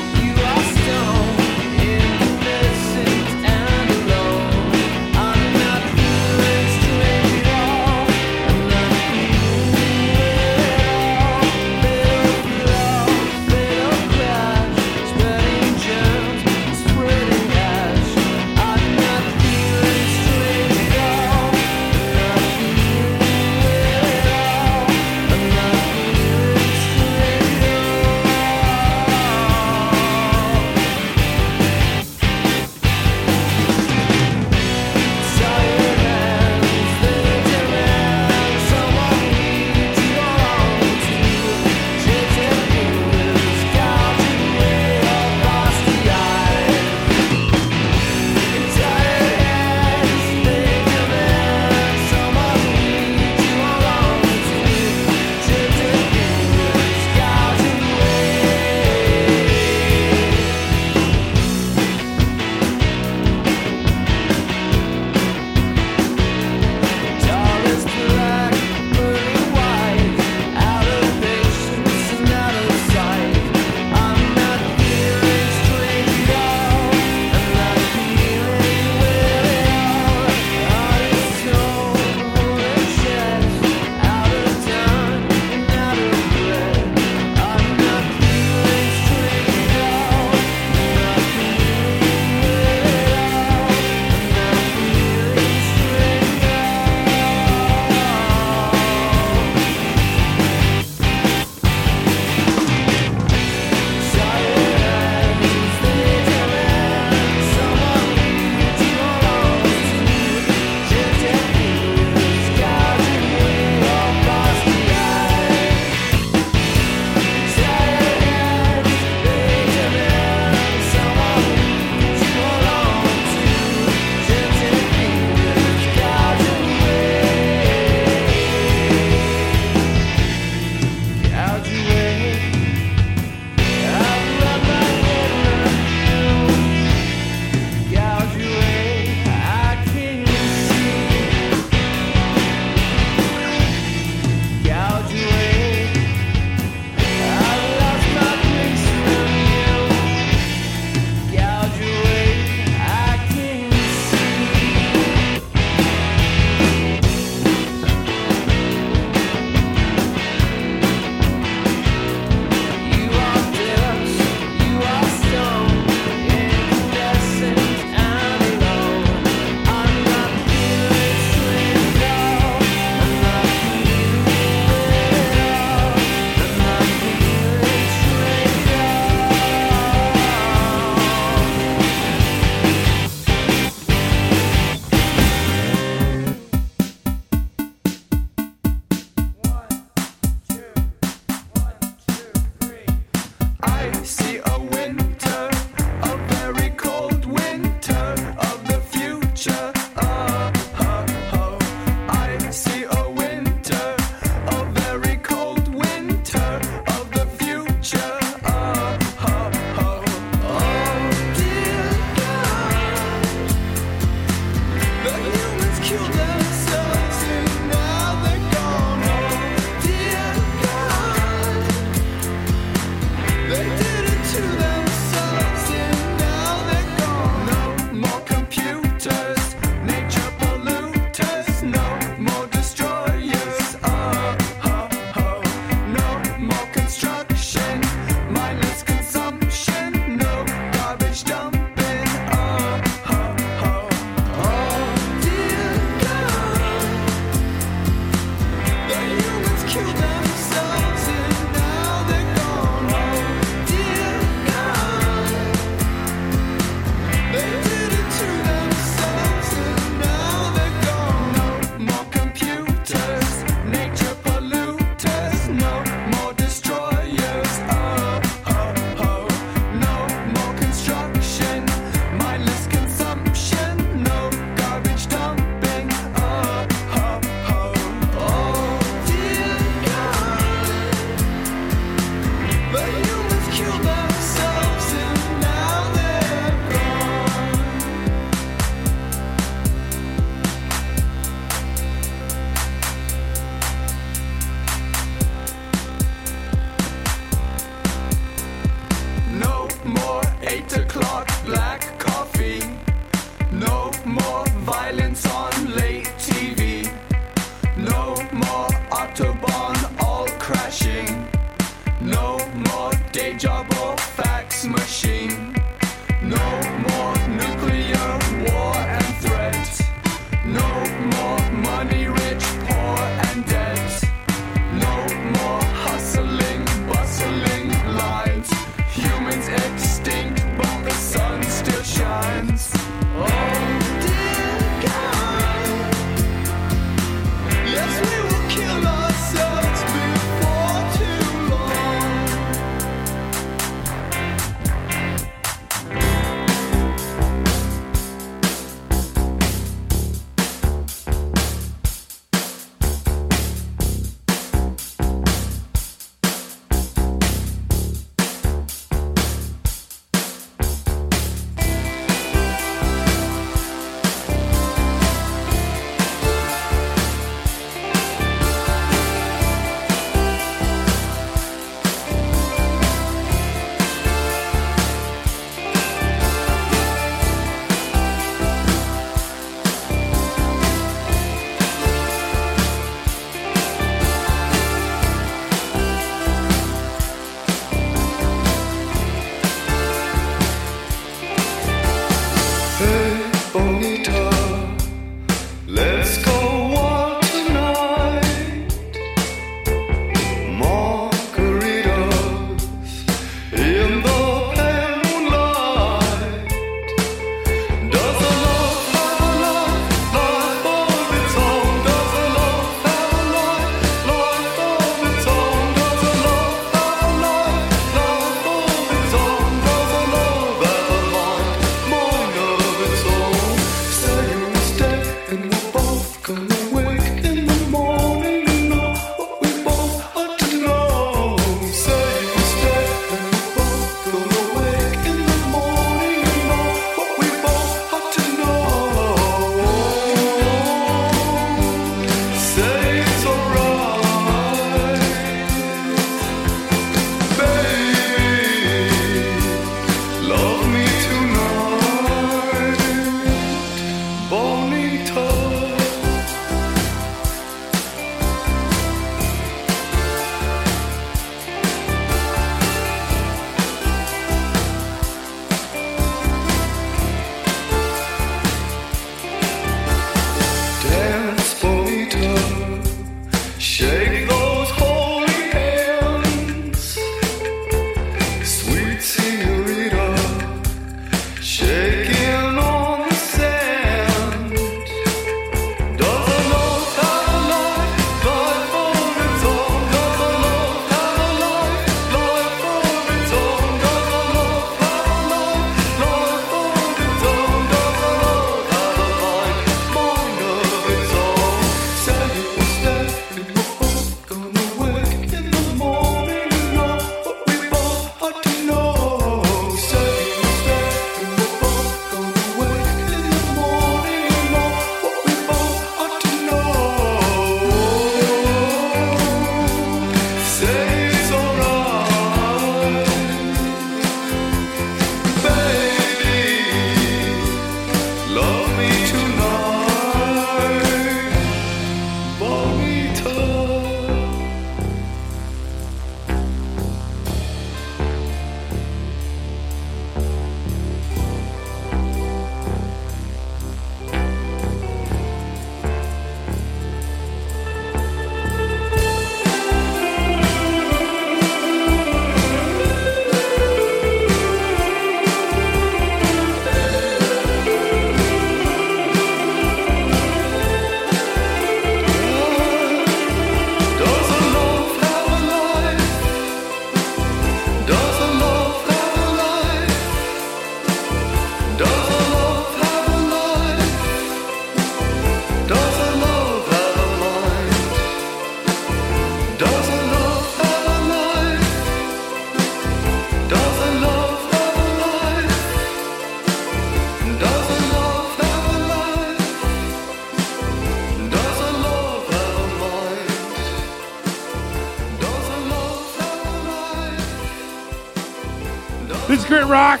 Rock.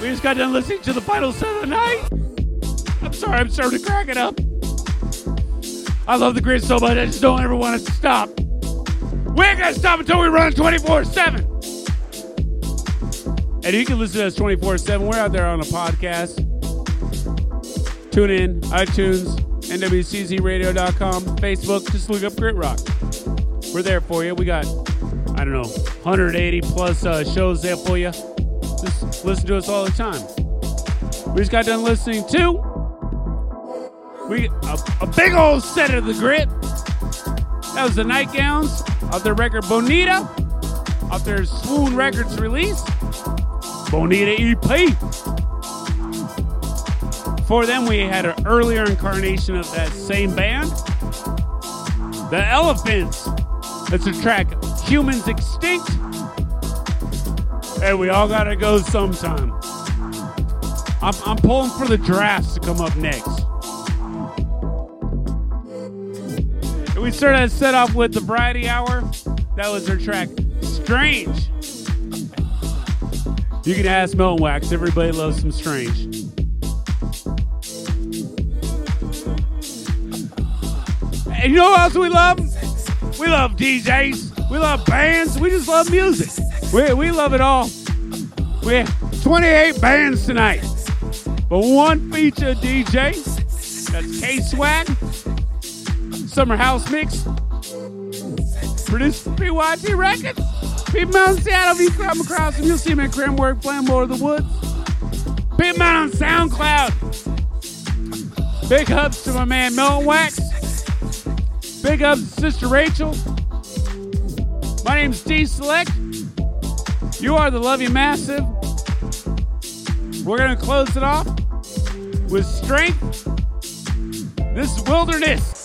We just got done listening to the final set of the night. I'm sorry, I'm starting to crack it up. I love the grid so much, I just don't ever want it to stop. We ain't gonna stop until we run 24 7. And you can listen to us 24 7. We're out there on a podcast. Tune in, iTunes, NWCZRadio.com, Facebook. Just look up Grit Rock. We're there for you. We got, I don't know, 180 plus uh, shows there for you. Listen to us all the time. We just got done listening to we a, a big old set of the grit. That was the Nightgowns of their record Bonita, off their Swoon Records release, Bonita EP. For them, we had an earlier incarnation of that same band, the Elephants. That's a track, Humans Extinct. Hey, we all gotta go sometime. I'm, I'm pulling for the drafts to come up next. And we started that set off with the Variety Hour. That was their track, Strange. You can ask Melon Wax. Everybody loves some Strange. And you know what else we love? We love DJs. We love bands. We just love music. We, we love it all. We have 28 bands tonight. But one feature DJ. That's K Swag. Summer House Mix. Produced PYT Records. People out in Seattle, if you come across them, you'll see me at Cramwork playing More of the Woods. Out on SoundCloud. Big ups to my man Melon Wax. Big ups to Sister Rachel. My name's D Select. You are the Love You Massive. We're going to close it off with strength. This is Wilderness.